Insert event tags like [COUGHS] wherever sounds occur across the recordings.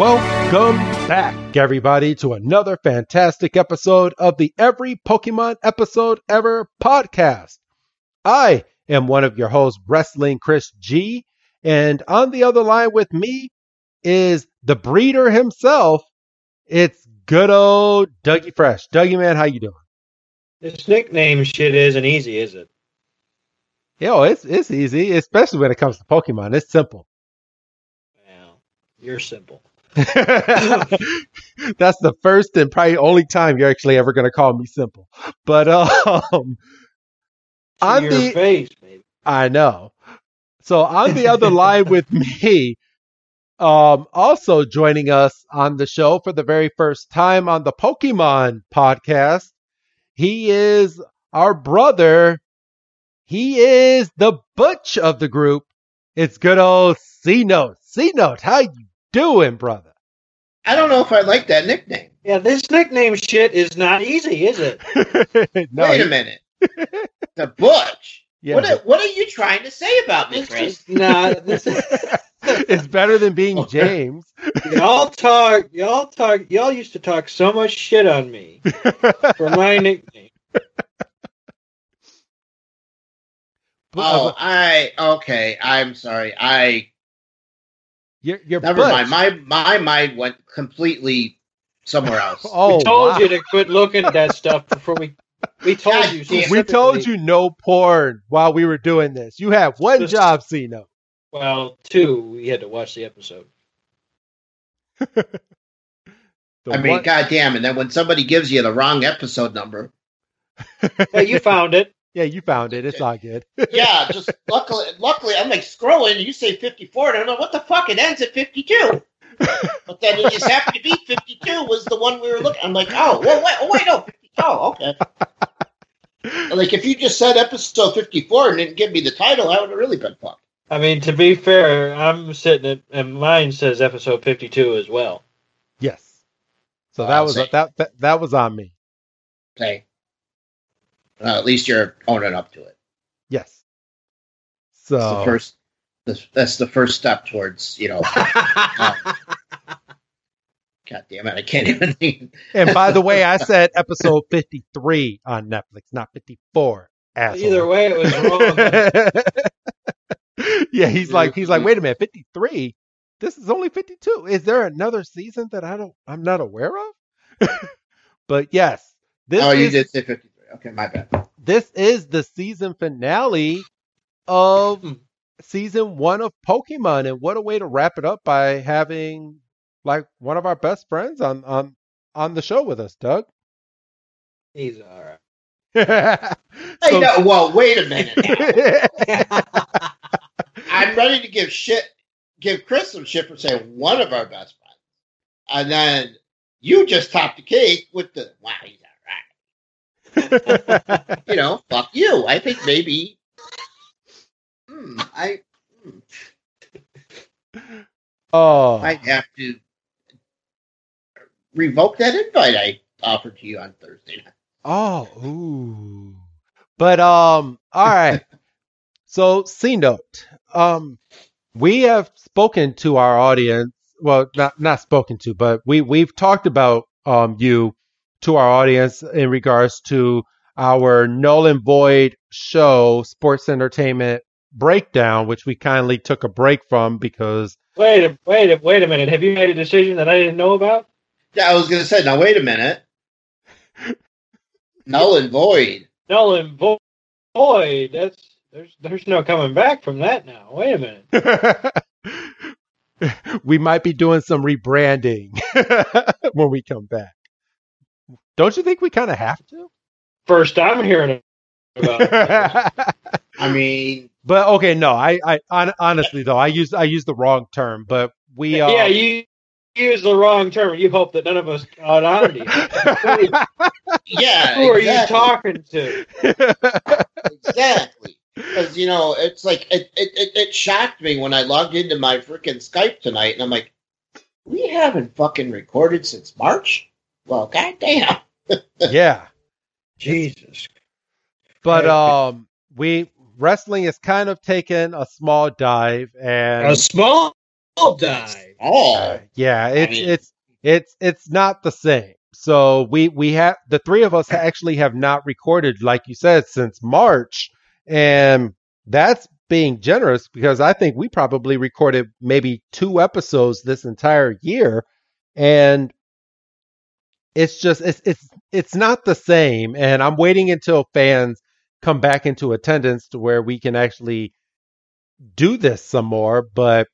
Welcome back, everybody, to another fantastic episode of the Every Pokemon Episode Ever podcast. I am one of your hosts, Wrestling Chris G, and on the other line with me is the breeder himself. It's good old Dougie Fresh. Dougie, man, how you doing? This nickname shit isn't easy, is it? Yo, it's it's easy, especially when it comes to Pokemon. It's simple. Well, you're simple. [LAUGHS] That's the first and probably only time you're actually ever going to call me simple. But um, on the face, baby. I know. So on the other [LAUGHS] line with me, um, also joining us on the show for the very first time on the Pokemon podcast, he is our brother. He is the butch of the group. It's good old C Note. C Note, how you doing, brother? I don't know if I like that nickname. Yeah, this nickname shit is not easy, is it? [LAUGHS] no, Wait a minute. [LAUGHS] the Butch. yeah, what, are, what are you trying to say about me, Chris? is not. This [LAUGHS] is it's better than being James. y'all talk. Y'all talk. Y'all used to talk so much shit on me for my nickname. Uh, oh, I okay. I'm sorry. I Your, your never butch. mind. My my mind went completely somewhere else. [LAUGHS] Oh, we told wow. you to quit looking at that stuff before we. We told God you. We We told you no porn while we were doing this. You have one Just- job, C Note. Well, two. We had to watch the episode. The [LAUGHS] I mean, one- goddamn! And then when somebody gives you the wrong episode number, Hey, you found it. Yeah, you found it. It's all good. [LAUGHS] yeah, just luckily, luckily, I'm like scrolling. and You say 54, and I'm like, what the fuck? It ends at 52. [LAUGHS] But then it just happened to be 52 was the one we were looking. I'm like, oh, well, wait, oh, wait, no, 50. Oh, okay. Like if you just said episode 54 and didn't give me the title, I would have really been fucked. I mean, to be fair, I'm sitting at, and mine says episode 52 as well. yes. So that was same. that, that that was on me. Okay. Well, at least you're owning up to it. Yes. That's So the first. That's, that's the first step towards you know. [LAUGHS] um, God damn it! I can't [LAUGHS] even. think. and by the way, I said episode fifty three on Netflix, not fifty four. Either way, it was wrong. [LAUGHS] yeah, he's like he's like, wait a minute, fifty three. This is only fifty two. Is there another season that I don't I'm not aware of? but yes, this oh, you is, did say 53. Okay, my bad. this is the season finale of Hmm. season one of Pokemon, and what a way to wrap it up by having like one of our best friends on on on the show with us, Doug. He's all right. [LAUGHS] Hey, So- no, well, wait a minute. [LAUGHS] I'm ready to give shit, give Chris some shit for saying one of our best friends, and then you just topped the cake with the wow, he's. [LAUGHS] You know, fuck you. I think maybe. Hmm, I oh, might have to revoke that invite I offered to you on Thursday night. oh, ooh. But um, all right. [LAUGHS] so C note. Um, we have spoken to our audience. Well, not not spoken to, but we we've talked about um you to our audience in regards to our null and void show, sports entertainment breakdown, which we kindly took a break from because Wait, a, wait, a, wait a minute. Have you made a decision that I didn't know about? Yeah, I was going to say. Now wait a minute. Null and void. Nolan Vo- Void. That's there's there's no coming back from that now. Wait a minute. [LAUGHS] we might be doing some rebranding [LAUGHS] when we come back. Don't you think we kind of have to? First I'm hearing about it. [LAUGHS] I mean, but okay, no, I, I hon- honestly though, I use I use the wrong term, but we uh, yeah, you use the wrong term. You hope that none of us caught on to you. Yeah, Who are you talking to? [LAUGHS] Exactly. Because you know, it's like it, it, it, it shocked me when I logged into my freaking Skype tonight, and I'm like, we haven't fucking recorded since March. Well, goddamn. [LAUGHS] yeah. Jesus. But um we wrestling has kind of taken a small dive and A small dive. Oh, Uh, yeah, it's mean- it's it's it's not the same. So we we have the three of us actually have not recorded, like you said, since March, and that's being generous because I think we probably recorded maybe two episodes this entire year, and it's just it's it's it's not the same. And I'm waiting until fans come back into attendance to where we can actually do this some more, but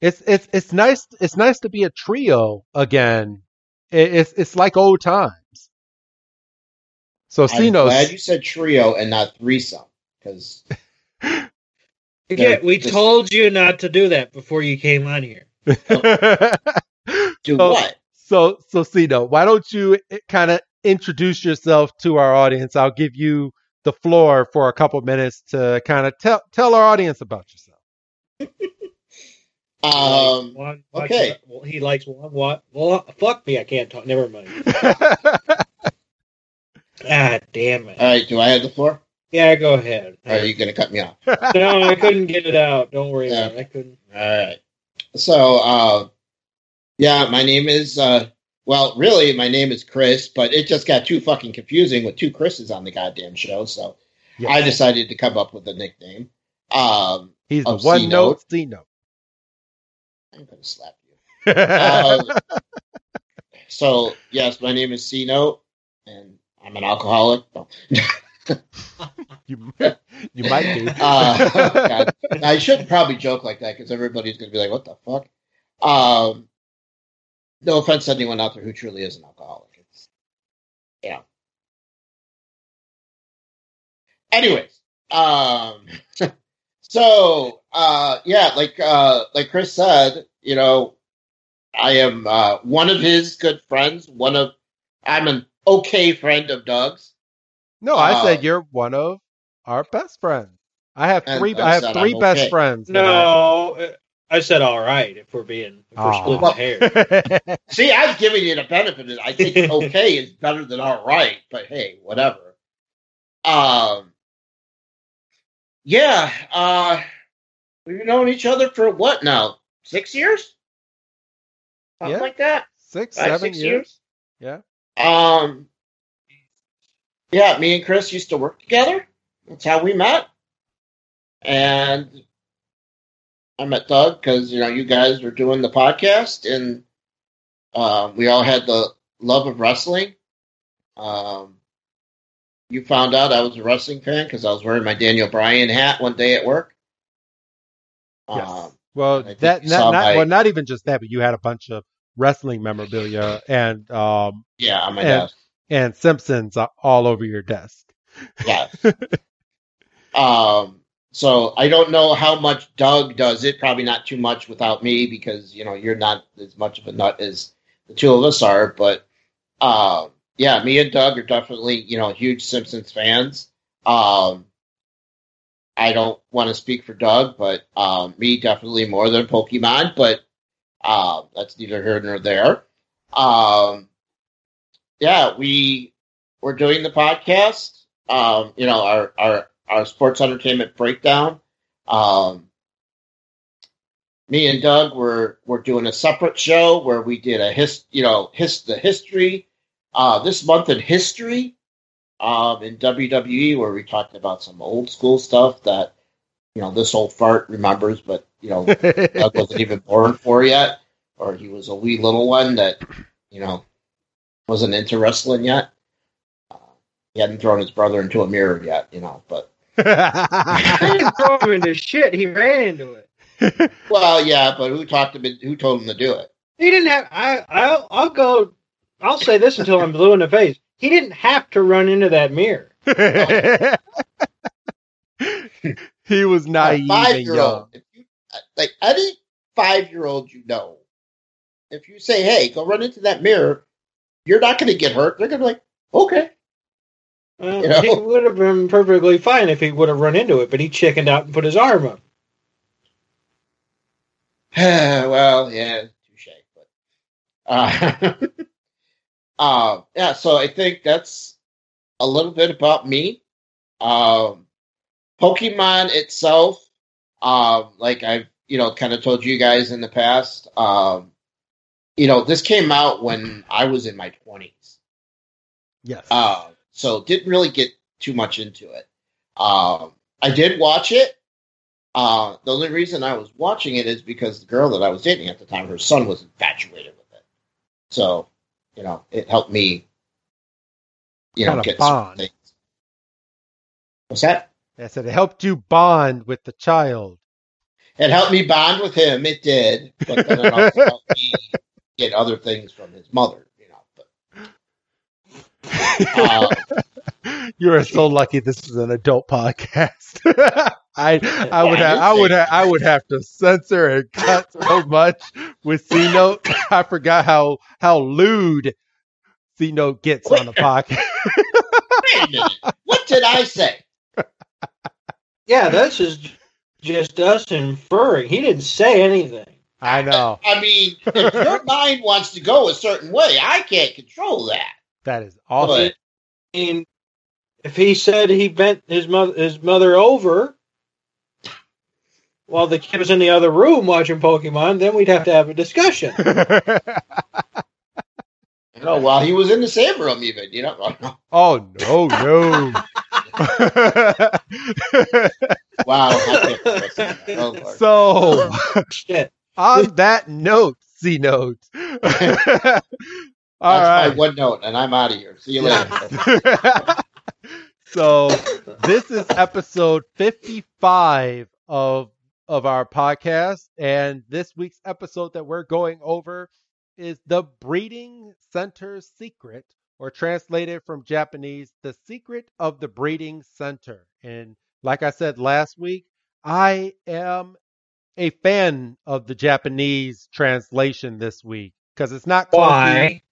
it's it's it's nice it's nice to be a trio again. It, it's it's like old times. So I'm Sinos, glad you said trio and not threesome. Because [LAUGHS] Yeah, we Just- told you not to do that before you came on here. [LAUGHS] Oh. [LAUGHS] do Oh. what? So so C Note, why don't you kind of introduce yourself to our audience? I'll give you the floor for a couple minutes to kind of tell tell our audience about yourself. [LAUGHS] Um, One- okay. Well, he likes one. What? Well, fuck me. I can't talk. Never mind. [LAUGHS] Ah, damn it. all right, do I have the floor? Yeah, go ahead. Are you going to cut me off? no, I couldn't get it out. Don't worry [LAUGHS] Yeah. about it. I couldn't. All right. So, uh, yeah, my name is, uh, well, really, my name is Chris, but it just got too fucking confusing with two Chris's on the goddamn show. So. I decided to come up with a nickname. Um, He's the one C note. C note. I'm going to slap you. Uh, [LAUGHS] so, yes, my name is C Note, and I'm an alcoholic. No. [LAUGHS] you you might be. [LAUGHS] Uh. I should probably joke like that because everybody's going to be like, what the fuck? Um, no offense to anyone out there who truly is an alcoholic. It's, you know. Anyways, um, [LAUGHS] so, uh, yeah, like, uh, like Chris said, you know, I am, uh, one of his good friends, one of, I'm an okay friend of Doug's. No, I Uh, said you're one of our best friends. I have three. I I have three I'm best okay. friends. No, I said all right. If we're being, if we're splitting hairs. I- [LAUGHS] See, I was giving you the benefit. Of, I think [LAUGHS] okay is better than all right, but hey, whatever. Um, yeah, uh, we've known each other for what now? Six years? Something Yeah. like that. Six, Five, seven six years. years. Yeah. Um, yeah, me and Chris used to work together. That's how we met. And I met Doug because you know you guys were doing the podcast, and um, we all had the love of wrestling. Um, you found out I was a wrestling fan because I was wearing my Daniel Bryan hat one day at work. Yes. Um, well, that not, not my- well, not even just that, but you had a bunch of wrestling memorabilia and um yeah, on my And- desk. and Simpsons all over your desk. Yes. [LAUGHS] um, so I don't know how much Doug does it. Probably not too much without me because you know you're not as much of a nut as the two of us are. But um, yeah, me and Doug are definitely you know huge Simpsons fans. Um, I don't want to speak for Doug, but um, me definitely more than Pokemon. But uh, that's neither here nor there. Um, yeah, we we're doing the podcast. Um, you know, our our our sports entertainment breakdown. Um, me and Doug were were doing a separate show where we did a his you know his the history uh, this month in history um, in WWE where we talked about some old school stuff that you know this old fart remembers, but you know [LAUGHS] Doug wasn't even born for yet, or he was a wee little one that you know wasn't into wrestling yet. Uh, he hadn't thrown his brother into a mirror yet, you know. But I didn't throw him into shit. He ran into it. [LAUGHS] well, yeah, but who talked to him? Who told him to do it? He didn't have. I. I'll, I'll go. I'll say this until I'm blue in the face. He didn't have to run into that mirror. [LAUGHS] he was naive five and year young. old, uh, like any five year old you know, if you say, "Hey, go run into that mirror," you're not going to get hurt. They're going to be like, "Okay." Well, You know? He would have been perfectly fine if he would have run into it, but he chickened out and put his arm up. [SIGHS] well, yeah, touche. But uh, [LAUGHS] uh, yeah, so I think that's a little bit about me. Um, Pokemon itself, um, like I've you know kind of told you guys in the past, um, you know, this came out when I was in my twenties. yes. Uh, so didn't really get too much into it. Um, I did watch it. Uh, the only reason I was watching it is because the girl that I was dating at the time, her son was infatuated with it. So, you know, it helped me, you know, Kinda get bond. things. What's that? I said it helped you bond with the child. It helped me bond with him. It did, but then it also [LAUGHS] helped me get other things from his mother. [LAUGHS] You know, uh, you are so lucky this is an adult podcast. [LAUGHS] I I would have, I would have, I would have to censor and [LAUGHS] cut so much with C note. I forgot how how lewd C note gets on the podcast. wait a minute. What did I say? Yeah, that's just just us inferring. He didn't say anything. I know I mean, if your mind wants to go a certain way, I can't control that. That is awesome. But I mean, if he said he bent his mother his mother over while the kid was in the other room watching Pokemon, then we'd have to have a discussion. [LAUGHS] you know, while he was in the same room, even you know. [LAUGHS] oh no no. [LAUGHS] Wow. I can't listen to that. Oh, so on that note, C note. All That's right. my one note, and I'm out of here. See you later. [LAUGHS] so this is episode 55 of of our podcast and this week's episode that we're going over is the breeding center secret or translated from japanese the secret of the breeding center and like i said last week i am a fan of the japanese translation this week because it's not clunky Why?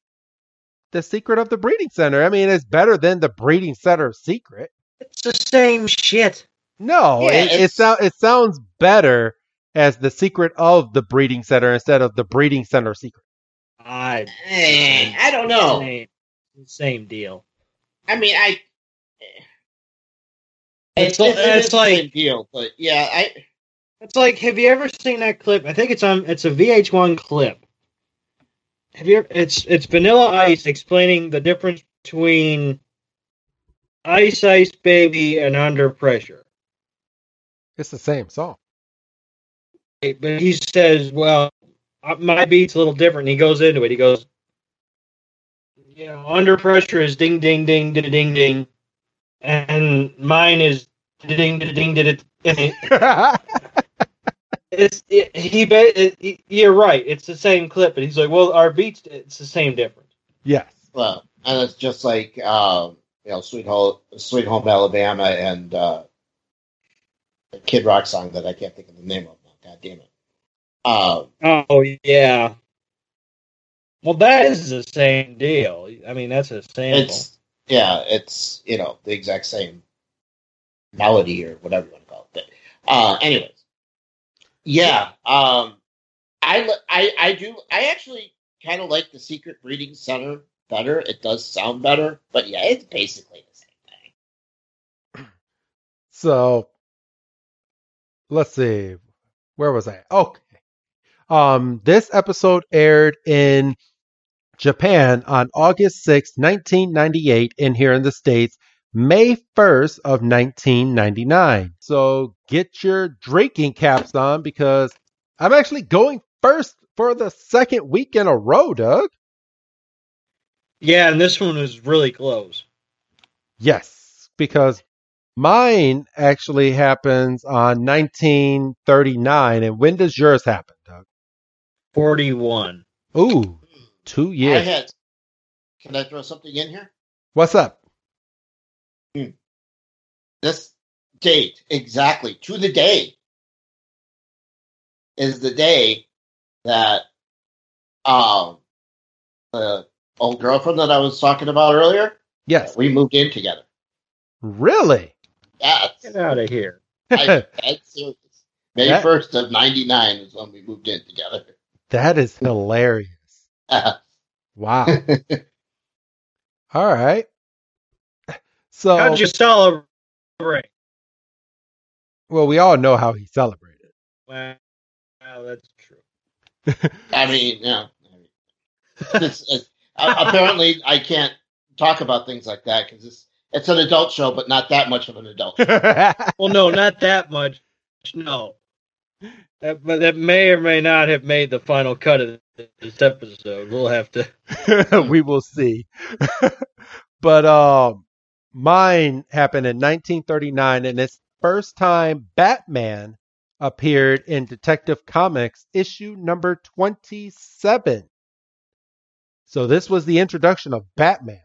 The secret of the breeding center. I mean, it's better than the breeding center secret. It's the same shit. No, Yeah, it, it, it's- sou- it sounds better as the secret of the breeding center instead of the breeding center secret. I Eh, I don't know. Same, same deal. I mean, I. It's It- like- it is it's like- same deal, but yeah, I. It's like, have you ever seen that clip? I think it's on. It's a VH1 clip. Have you? Ever, it's it's Vanilla Ice explaining the difference between Ice Ice Baby and Under Pressure. It's the same song. But he says, "Well, uh, my beat's a little different." And he goes into it. He goes, "You know, Under Pressure is ding ding ding ding ding ding, and mine is ding ding ding ding ding." It's it, he, ba- it, he. You're right. It's the same clip, but he's like, "Well, our beats, it's the same difference." yes. Well, and it's just like um, you know, Sweet Home, Sweet Home Alabama, and uh, a Kid Rock song that I can't think of the name of now. God damn it. Uh, Oh yeah. Well, that is the same deal. I mean, that's a sample. it's yeah, it's you know the exact same melody or whatever you want to call it. But uh, anyways, yeah, um, I I I do I actually kind of like the Secret Breeding Center better. It does sound better, but yeah, it's basically the same thing. [CLEARS THROAT] So let's see. Where was I? Okay. Um, this episode aired in Japan on August sixth, 1998, and here in the States, May 1st of 1999. So get your drinking caps on because I'm actually going first for the second week in a row, Doug. yeah, and this one was really close. Yes, because mine actually happens on 1939. And when does yours happen, Doug? Forty-one. Ooh, two I years. had. Can I throw something in here? What's up? This date exactly to the day is the day that Um, the old girlfriend that I was talking about earlier, Yes. we moved in together. Really? Yes, Get out of here. [LAUGHS] I, that's serious. May 1st of 99 is when we moved in together. that is hilarious. [LAUGHS] Wow. [LAUGHS] All right. So, How'd you celebrate? Well, we all know how he celebrated. Well, wow, that's true. I mean, yeah. It's, it's, apparently, I can't talk about things like that because it's it's an adult show, but not that much of an adult. [LAUGHS] Well, no, not that much. No. That, but that may or may not have made the final cut of this episode. We'll have to. [LAUGHS] we will see. [LAUGHS] but um, mine happened in 1939, and it's first time Batman appeared in Detective Comics issue number 27. So this was the introduction of Batman.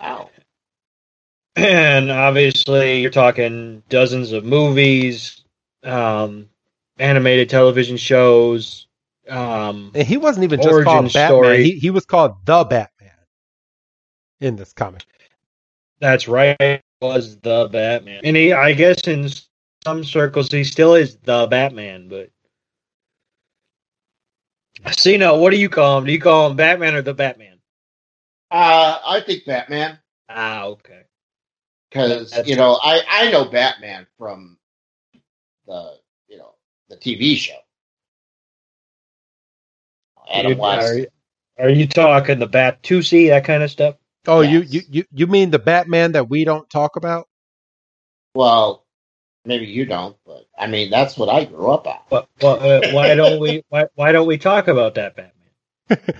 Wow. And obviously, you're talking dozens of movies, um, animated television shows. Um, And he wasn't even just called Batman. He, he was called the Batman in this comic. That's right. Was the Batman, and he, I guess, in some circles, he still is the Batman. But see, now, what do you call him? Do you call him Batman or the Batman? Uh, I think Batman Ah, okay. because you know I I know Batman from the you know the TV show. Adam West. Are, are you talking the Batusi that kind of stuff? Oh, you, Yes. you you you mean the Batman that we don't talk about? Well, maybe you don't, but I mean that's what I grew up on. What, what, uh, why don't we? Why, why don't we talk about that Batman?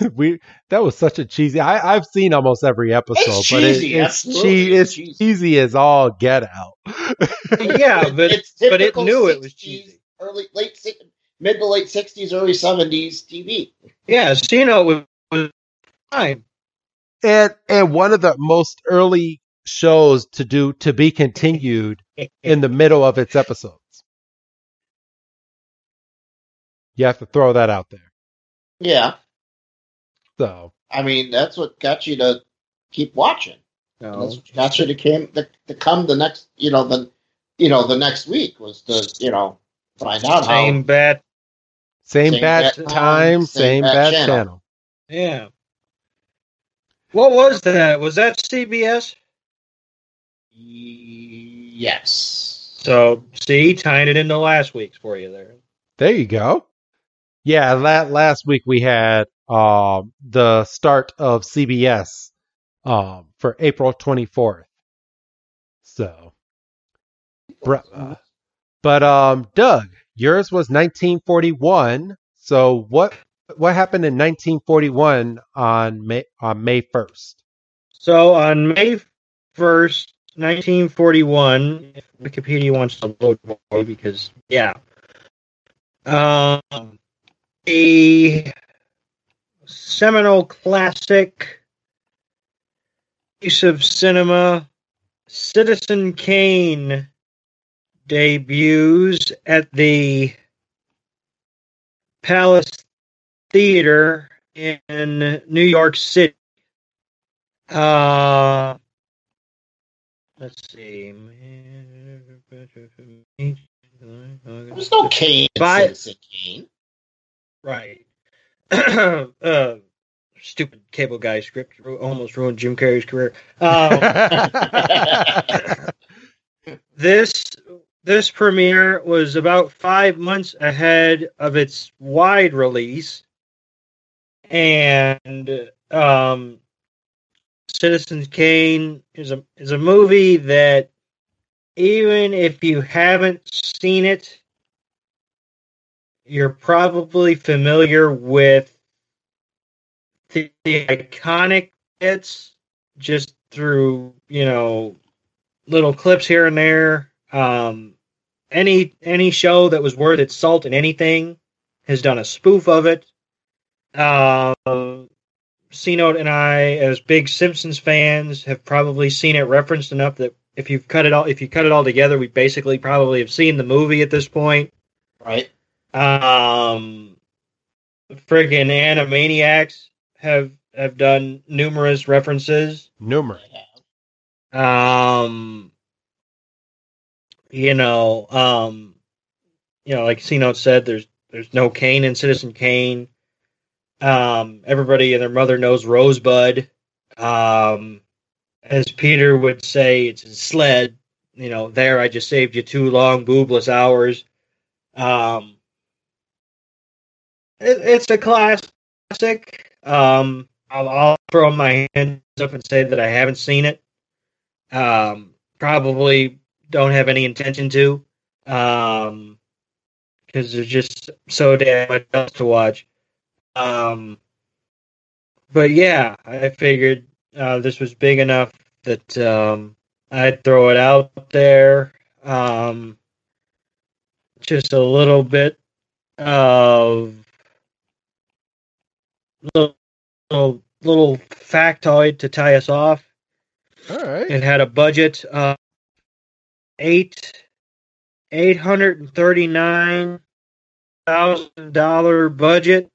[LAUGHS] we that was such a cheesy. I I've seen almost every episode, It's but it, cheesy, it's absolutely, che- it's it's cheesy. cheesy as all get out. Yeah, [LAUGHS] but it's but it typical knew it was cheesy. Early late mid to late sixties, early seventies TV. Yeah, Cena was, was fine. And and one of the most early shows to do to be continued in the middle of its episodes. You have to throw that out there. Yeah, So I mean that's what got you to keep watching. No. That's what got you to came to, to come the next you know the you know the next week was to you know find out Same how bat. same, Same bad bat time, time, same, same bad bat channel. channel. Yeah. What was that? Was that CBS? yes. So see, tying it into last week's for you there. There you go. Yeah, that last week we had um, the start of CBS um, for April 24th. So, br- uh, but um, Doug, yours was 1941. So what what happened in 1941 on May on May 1st? So on May first, nineteen forty-one, if Wikipedia wants to load more because yeah, um, a seminal classic piece of cinema, Citizen Kane, debuts at the Palace Theater in New York City. Uh, let's see. There's no Kane. By- Kane. Right. [CLEARS THROAT] uh, stupid cable guy script almost ruined Jim Carrey's career. Um, [LAUGHS] this this premiere was about five months ahead of its wide release, and um, Citizens Kane is a is a movie that even if you haven't seen it, you're probably familiar with the, the iconic bits just through you know little clips here and there. Um, any any show that was worth its salt in anything has done a spoof of it. Um, C Note and I, as big Simpsons fans, have probably seen it referenced enough that if you cut it all if you cut it all together, we basically probably have seen the movie at this point. Right. Um, friggin' Animaniacs have have done numerous references. Numerous. Um, you know, um, you know, like C Note said, there's there's no Kane in Citizen Kane. Um, everybody and their mother knows Rosebud. Um, as Peter would say, it's his sled. You know, there I just saved you two long boobless hours. Um, it, it's a classic. Um, I'll, I'll throw my hands up and say that I haven't seen it. Um, probably don't have any intention to. Um, because there's just so damn much else to watch. Um, but yeah, I figured uh, this was big enough that um, I'd throw it out there. Um, just a little bit of little little, little factoid to tie us off. All right. It had a budget of eight eight hundred and thirty nine thousand dollar budget.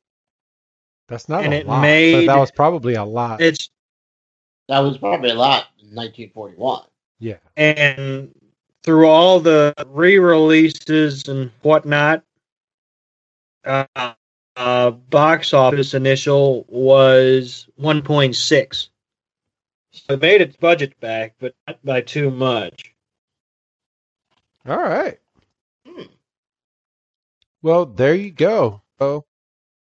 That's not and a it lot. made- that was probably a lot. It's That was probably a lot in 1941. yeah. and through all the re-releases and whatnot, uh, uh, box office initial was 1.6. So it made its budget back, but not by too much. All right. Hmm. Well, there you go. So,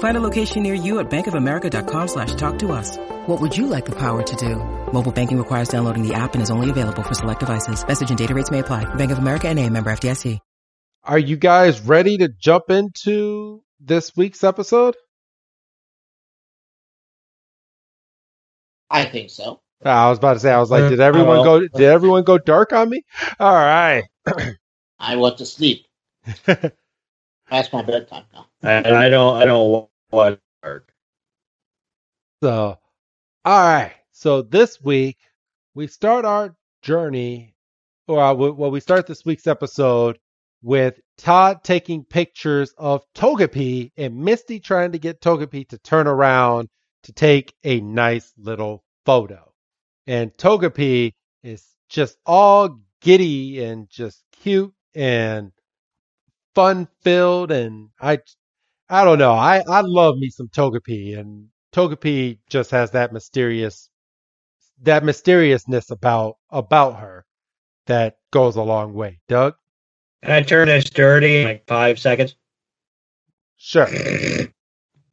Find a location near you at bankofamerica.com slash talk to us. What would you like the power to do? Mobile banking requires downloading the app and is only available for select devices. Message and data rates may apply. Bank of America and a member FDIC. are you guys ready to jump into this week's episode? I think so. I was about to say, I was like, Uh, did everyone go? Did everyone go dark on me? All right. [CLEARS THROAT] I went to sleep. [LAUGHS] Past my bedtime now. And I don't, I don't work. So, all right. So this week we start our journey, or we- well, we start this week's episode with Todd taking pictures of Togepi and Misty trying to get Togepi to turn around to take a nice little photo. And Togepi is just all giddy and just cute and fun filled and I I don't know. I I love me some Togepi and Togepi just has that mysterious that mysteriousness about about her that goes a long way. Doug? Can I turn this dirty in like five seconds? Sure. [LAUGHS]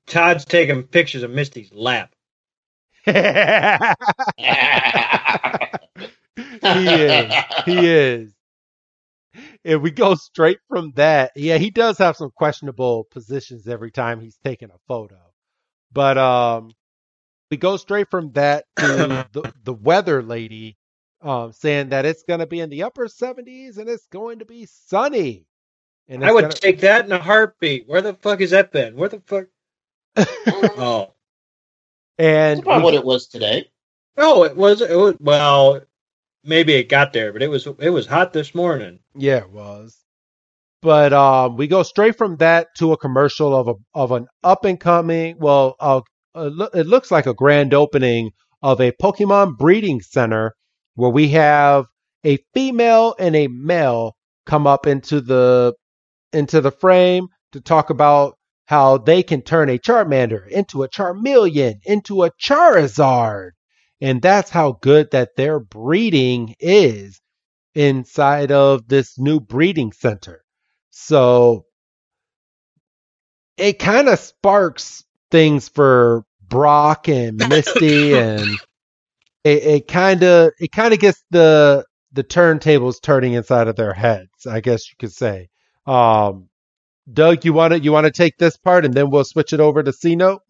Todd's taking pictures of Misty's lap. [LAUGHS] [LAUGHS] he is. He is. If we go straight from that, yeah, he does have some questionable positions every time he's taking a photo. But um we go straight from that to [COUGHS] the the weather lady um saying that it's gonna be in the upper seventies and it's going to be sunny. And I would gonna- take that in a heartbeat. Where the fuck has that been? Where the fuck? [LAUGHS] Oh, and That's about we- what it was today. no, it was. It was. Well, maybe it got there, but it was. It was hot this morning. Yeah, it was. But um, we go straight from that to a commercial of a of an up and coming. Well, it looks like a grand opening of a Pokemon breeding center where we have a female and a male come up into the into the frame to talk about how they can turn a Charmander into a Charmeleon into a Charizard, and that's how good that their breeding is inside of this new breeding center. So it kind of sparks things for Brock and [LAUGHS] Misty and it, kind of it kind of gets the the turntables turning inside of their heads, I guess you could say. Um Doug, you want to you want to take this part and then we'll switch it over to C note?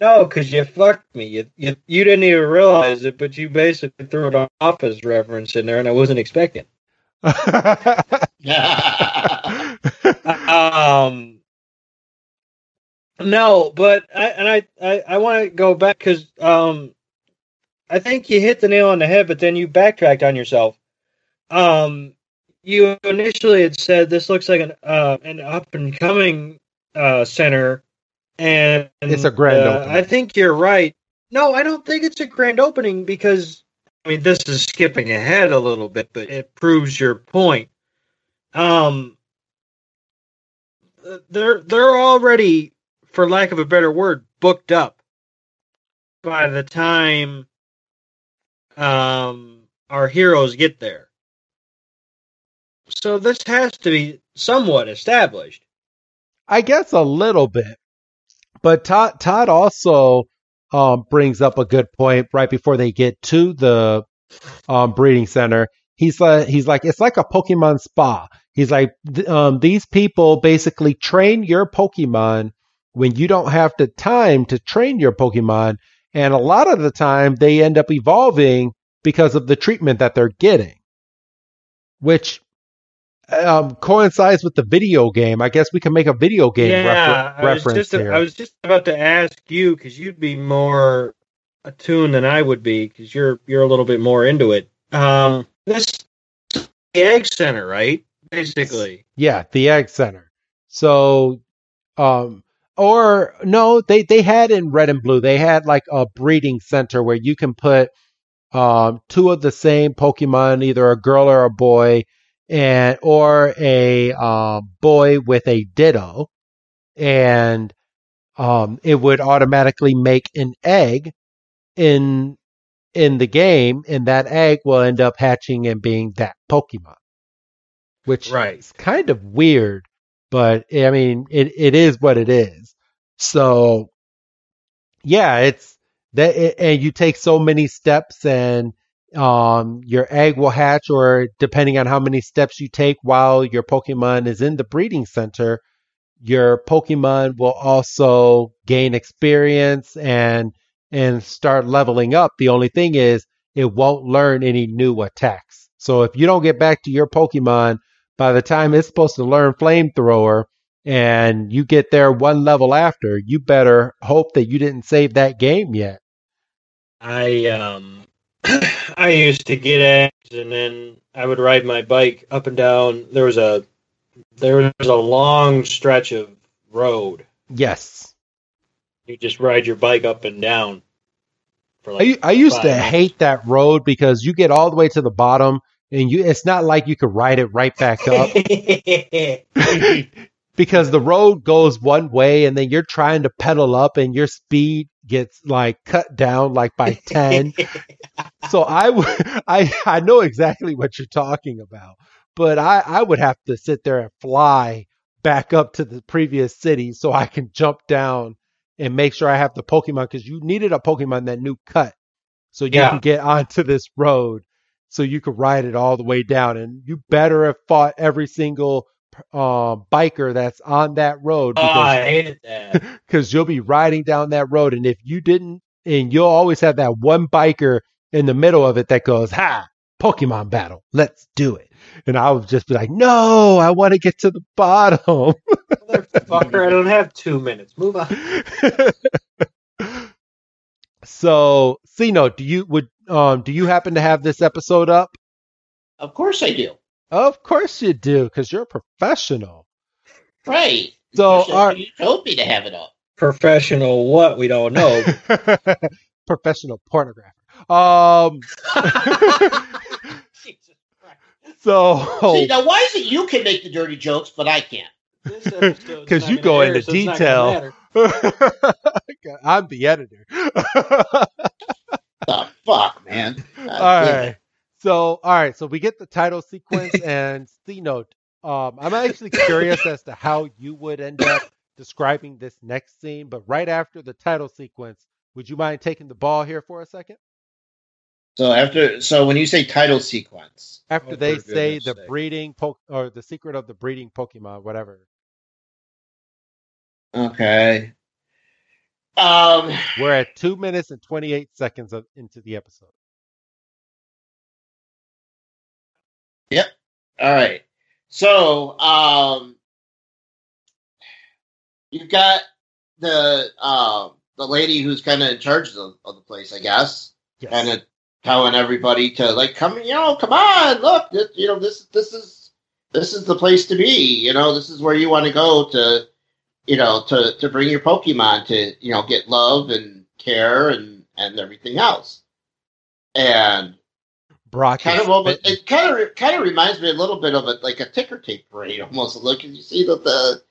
No, because you fucked me. You, you you didn't even realize it, but you basically threw an office reference in there, and I wasn't expecting. [LAUGHS] Um, no, but I and I I, I want to go back because um, I think you hit the nail on the head, but then you backtracked on yourself. Um, you initially had said this looks like an uh, an up and coming uh, center, and It's a grand uh, opening. I think you're right. No, I don't think it's a grand opening because I mean this is skipping ahead a little bit, but it proves your point. Um, they're they're already, for lack of a better word, booked up by the time um our heroes get there. So this has to be somewhat established. I guess a little bit. But Todd Todd also um, brings up a good point right before they get to the um, breeding center. He's like he's like it's like a Pokemon spa. He's like th- um, these people basically train your Pokemon when you don't have the time to train your Pokemon, and a lot of the time they end up evolving because of the treatment that they're getting, which um, coincides with the video game. I guess we can make a video game yeah, refer- I was reference just here. I was just about to ask you because you'd be more attuned than I would be because you're you're a little bit more into it. Um, this the egg center, right? Basically, Yeah, the Egg Center. So, um, or no, they they had in Red and Blue. They had like a breeding center where you can put um two of the same Pokemon, either a girl or a boy, and or a um, boy with a Ditto, and um, it would automatically make an egg in in the game, and that egg will end up hatching and being that Pokemon which Right. is kind of weird, but I mean, it, it is what it is. So, yeah, it's that, and you take so many steps, and um, your egg will hatch, or depending on how many steps you take while your Pokemon is in the breeding center, your Pokemon will also gain experience and and start leveling up. The only thing is, it won't learn any new attacks. So if you don't get back to your Pokemon by the time it's supposed to learn flamethrower and you get there one level after, you better hope that you didn't save that game yet. I um [COUGHS] I used to get eggs and then I would ride my bike up and down. There was a there was a long stretch of road. Yes. You just ride your bike up and down. For I, I used to minutes. hate that road because you get all the way to the bottom and you it's not like you could ride it right back up [LAUGHS] [LAUGHS] because the road goes one way and then you're trying to pedal up and your speed gets like cut down like by [LAUGHS] 10 so I would [LAUGHS] I I know exactly what you're talking about, but I I would have to sit there and fly back up to the previous city so I can jump down and make sure I have the Pokemon because you needed a Pokemon that knew cut so you Yeah. can get onto this road so you could ride it all the way down and you better have fought every single uh, biker that's on that road oh, because I hated that. [LAUGHS] because you'll be riding down that road, and if you didn't, and you'll always have that one biker in the middle of it that goes, "Ha, Pokemon battle, let's do it," and I would just be like, "No, I want to get to the bottom." Motherfucker, I don't have two minutes. Move on. [LAUGHS] so, C Note, do you would um do you happen to have this episode up? Of course I do. Of course you do, because you're a professional. Right. So, you, our- you told me to have it up. Professional what? We don't know. [LAUGHS] professional pornographer. Um. [LAUGHS] So See, now why is it you can make the dirty jokes, but I can't? This episode's 'Cause not you go air, into so detail. [LAUGHS] I'm the editor. The fuck, man. God all damn right. It. So, all right. So we get the title sequence [LAUGHS] and C note. Um, I'm actually curious as to how you would end up describing this next scene, but right after the title sequence, would you mind taking the ball here for a second? So after, so when you say title sequence, After Oh, they say the sake. breeding po- or the secret of the breeding Pokemon, whatever. okay. Um, We're at two minutes and 28 seconds of, into the episode. All right. So, um, you've got the um the lady who's kind of in charge of the, of the place, I guess, Yes. kind of telling everybody to like come, you know, come on, look, this, you know, this this is this is the place to be. You know, this is where you want to go to, you know, to to bring your Pokemon to, you know, get love and care and and everything else. And Brock kind of almost, spitting. it kind of kind of reminds me a little bit of a like a ticker tape parade almost. Look, you see that the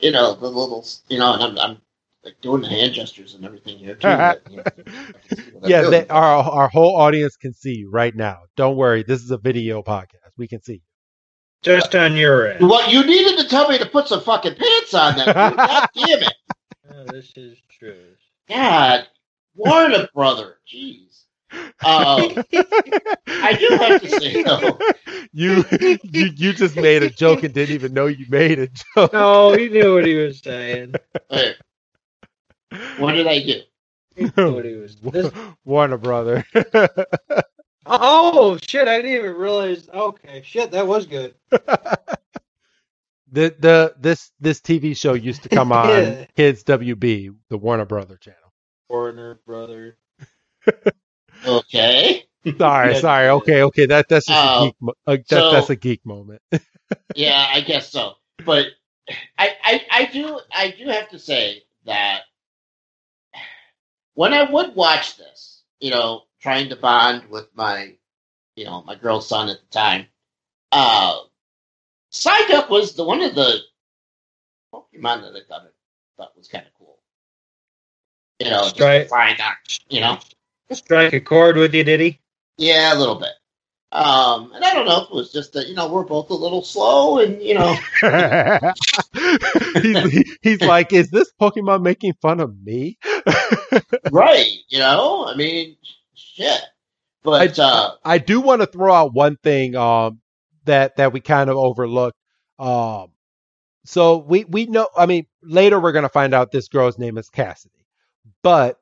you know the little you know, and I'm I'm like doing the hand gestures and everything here too. but, you know, I can see what I'm [LAUGHS] yeah, they, our our whole audience can see you right now. Don't worry, this is a video podcast. We can see. Just on your end. Well, you needed to tell me to put some fucking pants on that. dude. [LAUGHS] God damn it! Oh, this is true. God, Warner Brother, jeez. Um, I do have to say [LAUGHS] though, you you you just made a joke and didn't even know you made a joke. No, he knew what he was saying. hey, what did I do? He knew what he was. [LAUGHS] This, Warner Brother. [LAUGHS] oh shit! I didn't even realize. Okay, shit, that was good. the the this this TV show used to come on Yeah. Kids WB, the Warner Brother channel. Warner brother. Okay. [LAUGHS] Sorry, Yeah. sorry. Okay, okay. That that's just a Oh, geek. Mo- uh, that, so- that's a geek moment. [LAUGHS] Yeah, I guess so. But I, I, I do, I do have to say that when I would watch this, you know, trying to bond with my, you know, my girl son at the time, uh, Psyduck was the one of the Pokemon that I thought, thought was kind of cool. You know, just Right. find out, you know. Strike a chord with you, did he? Yeah, a little bit. Um, and I don't know if it was just that, you know, we're both a little slow and, you know, [LAUGHS] he's, he's like, is this Pokemon making fun of me? [LAUGHS] right, you know, I mean, shit. But, uh, I do want to throw out one thing um, that that we kind of overlooked. Um, so we we know. I mean, later we're gonna find out this girl's name is Cassidy, but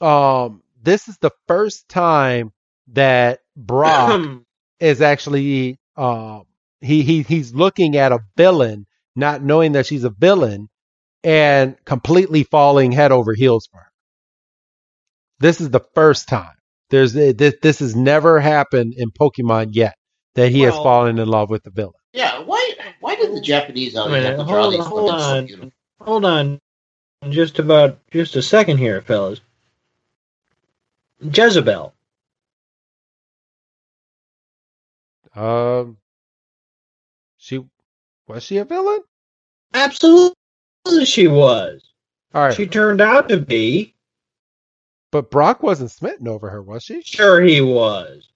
um, this is the first time that Brock [CLEARS THROAT] is actually um, he he he's looking at a villain, not knowing that she's a villain, and completely falling head over heels for her. This is the first time. There's this this has never happened in Pokemon yet that he has fallen in love with the villain. yeah, why, why did the Japanese always have to draw hold these on, hold fucking so on. Hold on, just about just a second here, fellas. Jezebel. Um, she was she a villain? Absolutely, she was. All right, She turned out to be. but Brock wasn't smitten over her, was she? Sure, he was.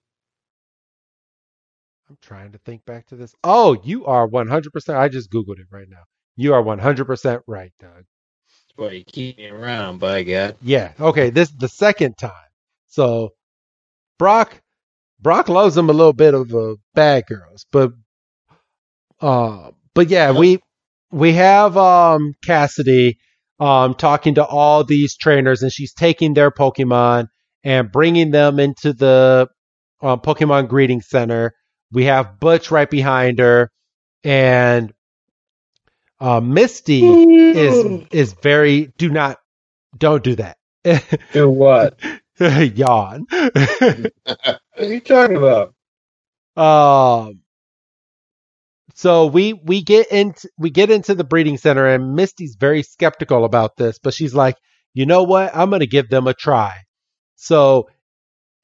I'm trying to think back to this. Oh, you are 100%. I just googled it right now. You are 100% right, Doug. That's why you keep me around, by God. Yeah. Okay. This the second time. So Brock, Brock loves him a little bit of uh, bad girls, but, uh, but yeah, we we have um Cassidy um talking to all these trainers, and she's taking their Pokemon and bringing them into the uh, Pokemon Breeding Center. We have Butch right behind her, and uh, Misty is is very do not don't do that. [LAUGHS] Do what? [LAUGHS] Yawn. [LAUGHS] What are you talking about? um so we we get into we get into the breeding center and Misty's very skeptical about this, but she's like, "You know what? I'm going to give them a try." So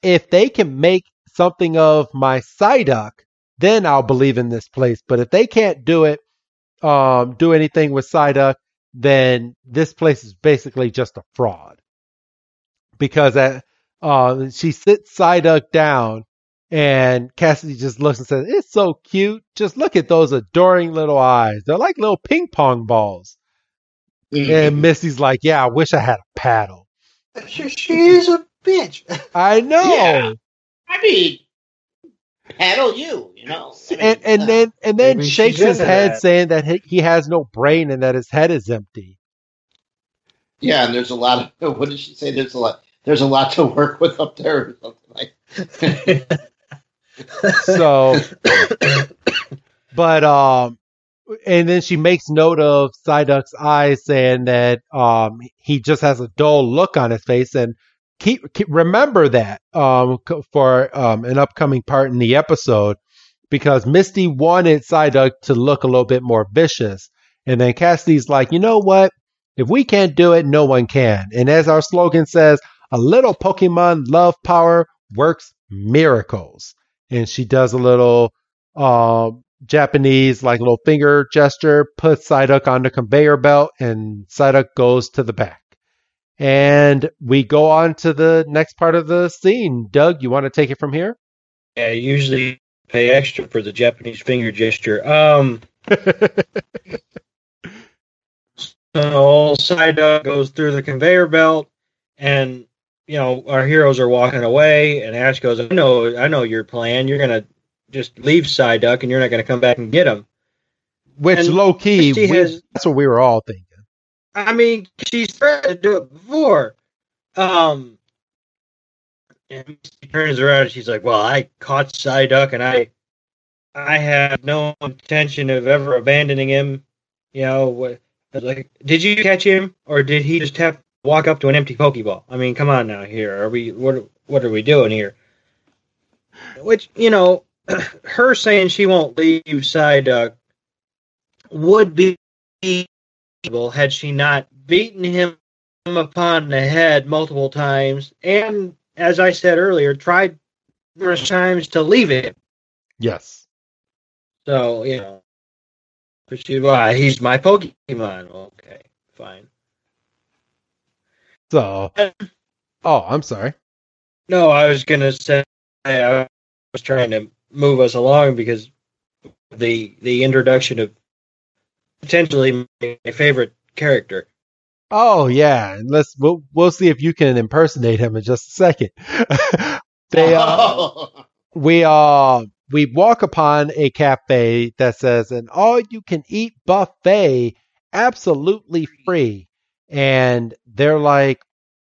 if they can make something of my Psyduck, then I'll believe in this place. But if they can't do it, um, do anything with Psyduck, then this place is basically just a fraud. Because at, uh, she sits Psyduck down, and Cassidy just looks and says, "It's so cute. Just look at those adoring little eyes. They're like little ping pong balls." And Misty's like, "Yeah, I wish I had a paddle." She, she is a bitch. [LAUGHS] I know. Yeah. I mean, paddle you, you know. I mean, and and uh, then and then shakes his head that. saying that he, he has no brain and that his head is empty. Yeah, and there's a lot of [LAUGHS] what did she say? There's a lot. There's a lot to work with up there, or something like. [LAUGHS] So, [COUGHS] but um, and then she makes note of Psyduck's eyes, saying that um he just has a dull look on his face, and keep, keep remember that um for um an upcoming part in the episode because Misty wanted Psyduck to look a little bit more vicious, and then Cassidy's like, you know what? If we can't do it, no one can. And as our slogan says, a little Pokemon love power works miracles. And she does a little um, Japanese, like little finger gesture, puts Psyduck on the conveyor belt, and Psyduck goes to the back. And we go on to the next part of the scene. Doug, you want to take it from here? yeah, usually pay extra for the Japanese finger gesture. Um, [LAUGHS] so old Psyduck goes through the conveyor belt, and you know our heroes are walking away, and Ash goes, "I know, I know your plan. You're gonna just leave Psyduck, and you're not gonna come back and get him." Which And low key, we- has- that's what we were all thinking. I mean, she's threatened to do it before. Um, and she turns around and she's like, "Well, I caught Psyduck, and I, I have no intention of ever abandoning him. You know, what? Like, did you catch him, or did he just have walk up to an empty Pokeball? I mean, come on now, here are we? What, what are we doing here? Which you know, [CLEARS THROAT] her saying she won't leave Psyduck uh, would be had she not beaten him upon the head multiple times and as i said earlier tried numerous times to leave him Yes. so you know but she why he's my pokemon okay fine So, oh, I'm sorry. no i was gonna say i was trying to move us along because the the introduction of potentially my favorite character Oh yeah, and let's we'll we'll see if you can impersonate him in just a second. [LAUGHS] they uh, [LAUGHS] we uh we walk upon a cafe that says an all you can eat buffet absolutely free and they're like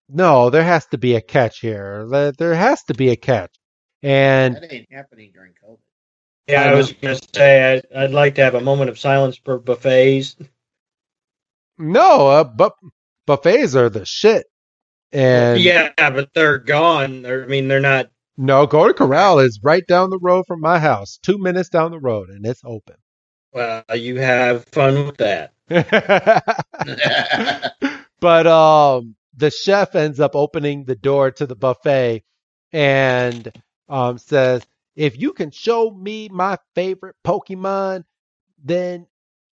no there has to be a catch here there there has to be a catch and that ain't happening during COVID. yeah I i was gonna say I, i'd like to have a moment of silence for buffets no uh, but buffets are the shit and yeah, but they're gone. They're, I mean, they're not. no go to corral is right down the road from my house two minutes down the road and it's open Well, you have fun with that. [LAUGHS] but um the chef ends up opening the door to the buffet and um says if you can show me my favorite pokemon then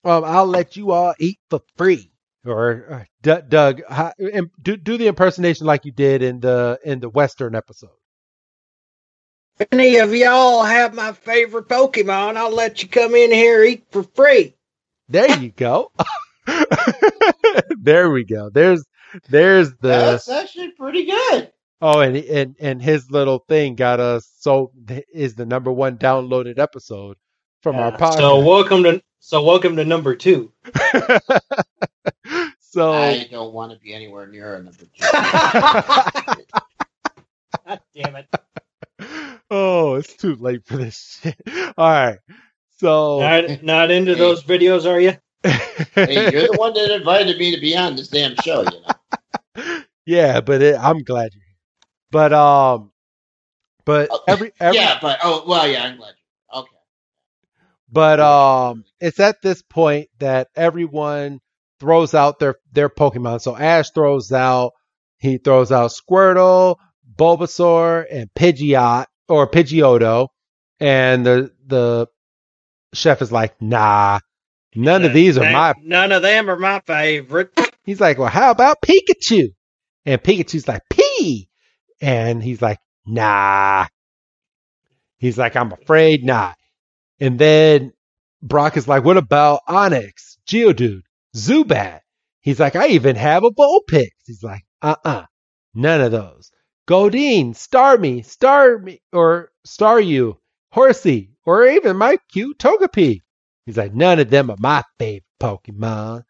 um i'll let you all eat for free or, or D- doug do, do the impersonation like you did in the in the western episode any of y'all have my favorite Pokemon, I'll let you come in here eat for free. There you go [LAUGHS] there we go there's there's the That's actually pretty good. Oh, and and and his little thing got us so is the number one downloaded episode from our podcast. So welcome to so welcome to number two. [LAUGHS] so I don't want to be anywhere near a number two. [LAUGHS] God damn it! oh, it's too late for this shit. All right, so Not, not into those videos, are you? hey, you're the one that invited me to be on this damn show. You know. [LAUGHS] yeah, but it, I'm glad you're here. But um, but Oh, every every yeah, but oh well, yeah, I'm glad. You, okay. But um, it's at this point that everyone throws out their their Pokemon. So Ash throws out he throws out Squirtle, Bulbasaur, and Pidgeot or Pidgeotto, and the the chef is like, nah, none of these are my. None of them are my favorite. He's like, well, how about Pikachu? And Pikachu's like, P, and he's like, nah. He's like, I'm afraid not. And then Brock is like, what about Onix, Geodude, Zubat? He's like, I even have a Vulpix. He's like, uh-uh, none of those. Goldeen, Starmie, Starmie, or Staryu, Horsea, or even my cute Togepi. He's like, none of them are my favorite Pokemon.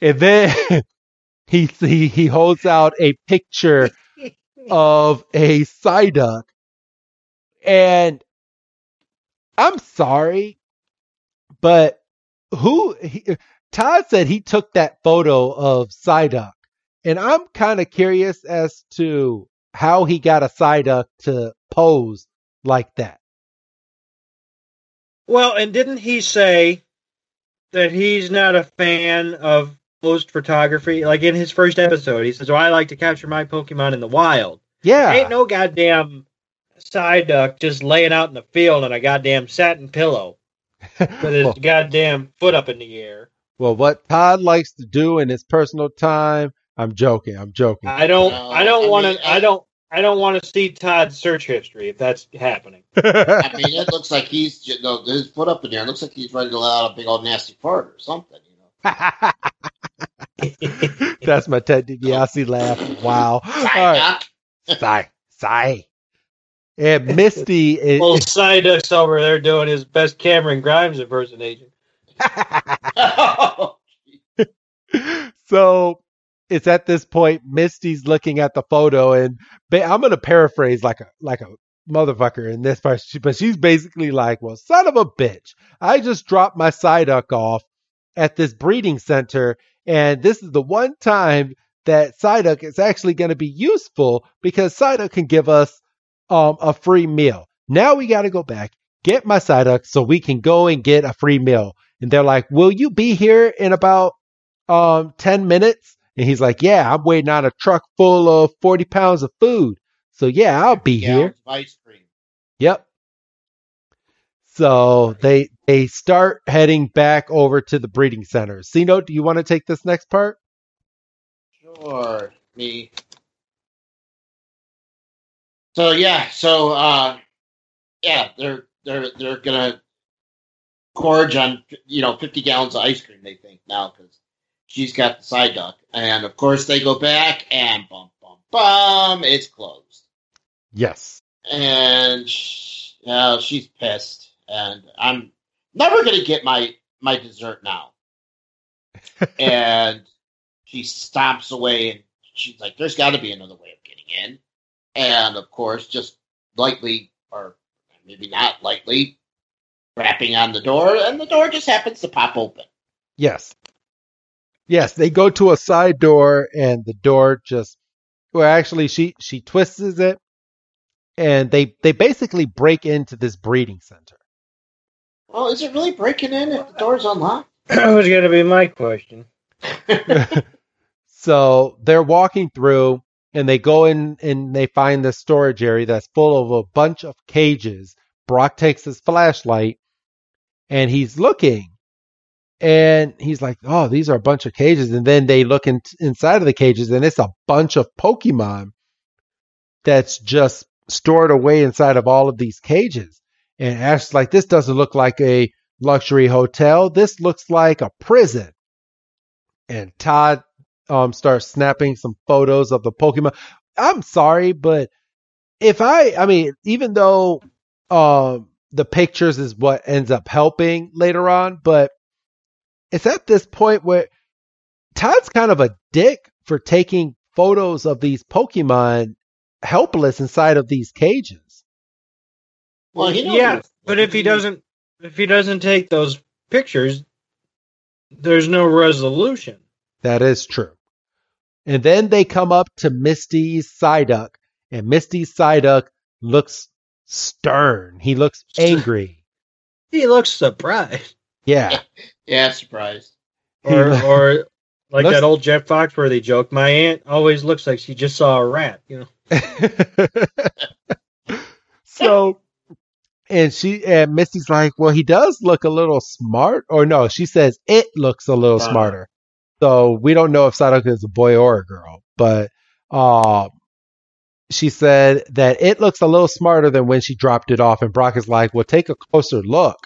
And then [LAUGHS] he he, he holds out a picture [LAUGHS] of a Psyduck. And I'm sorry, but who he, Todd said he took that photo of Psyduck. And I'm kind of curious as to how he got a Psyduck to pose like that. Well, and didn't he say that he's not a fan of post photography? Like in his first episode, he says, "Oh, I like to capture my Pokemon in the wild." Yeah. Ain't no goddamn Psyduck just laying out in the field on a goddamn satin pillow [LAUGHS] with his well, goddamn foot up in the air. well, what Todd likes to do in his personal time, I'm joking. I'm joking. I don't. No, I don't I want mean, to. I don't. I don't want to see Todd's search history if that's happening. [LAUGHS] I mean, it looks like he's just, no, his foot up in there. It looks like he's ready to let out a big old nasty fart or something. You know. [LAUGHS] That's my Ted DiBiase laugh. Wow. All right. Psyduck. Sigh. Sigh. And Misty is. Little Psyduck's over there doing his best Cameron Grimes impersonation. [LAUGHS] Oh, so it's at this point Misty's looking at the photo, and ba- I'm gonna paraphrase like a like a motherfucker in this part, but she's basically like, "Well, son of a bitch, I just dropped my Psyduck off at this breeding center, and this is the one time that Psyduck is actually going to be useful because Psyduck can give us um, a free meal. Now we got to go back, get my Psyduck so we can go and get a free meal." And they're like, "Will you be here in about um 10 minutes?" And he's like, "Yeah, I'm waiting on a truck full of 40 pounds of food. So yeah, I'll be here." Ice cream. Yep. So they they start heading back over to the breeding center. Sino, do you want to take this next part? Sure, me. So yeah, so uh, yeah, they're they're they're gonna gorge on you know fifty gallons of ice cream. They think now because she's got the Psyduck, and of course they go back and bum bum bum, it's closed, Yes. and sh- yeah, she's pissed, and I'm never gonna get my my dessert now, [LAUGHS] and she stomps away and she's like, "There's got to be another way of getting in," and of course, just lightly or maybe not lightly rapping on the door, and the door just happens to pop open. Yes. Yes, they go to a side door and the door just well actually she she twists it and they they basically break into this breeding center. Well, is it really breaking in if the door's unlocked? [CLEARS THROAT] That was going to be my question. [LAUGHS] so they're walking through and they go in and they find this storage area that's full of a bunch of cages. Brock takes his flashlight and he's looking and he's like, "Oh, these are a bunch of cages." And then they look in, inside of the cages and it's a bunch of Pokemon that's just stored away inside of all of these cages. And Ash's like, "This doesn't look like a luxury hotel. This looks like a prison." And Todd um, starts snapping some photos of the Pokemon. I'm sorry, but if I, I mean, even though um, the pictures is what ends up helping later on, but it's at this point where Todd's kind of a dick for taking photos of these Pokemon helpless inside of these cages. Well, he knows yeah, what- but if he doesn't, if he doesn't take those pictures, there's no resolution. That is true. And then they come up to Misty's Psyduck, and Misty's Psyduck looks stern. He looks angry. He looks surprised, Yeah. [LAUGHS] yeah, surprised. or [LAUGHS] or like Looks- that old Jeff Foxworthy joke. My aunt always looks like she just saw a rat. You know. [LAUGHS] so and she and Misty's like, well, he does look a little smart, or no, she says it looks a little Uh-huh. smarter. So we don't know if Psyduck is a boy or a girl, but um, she said that it looks a little smarter than when she dropped it off. And Brock is like, well, take a closer look,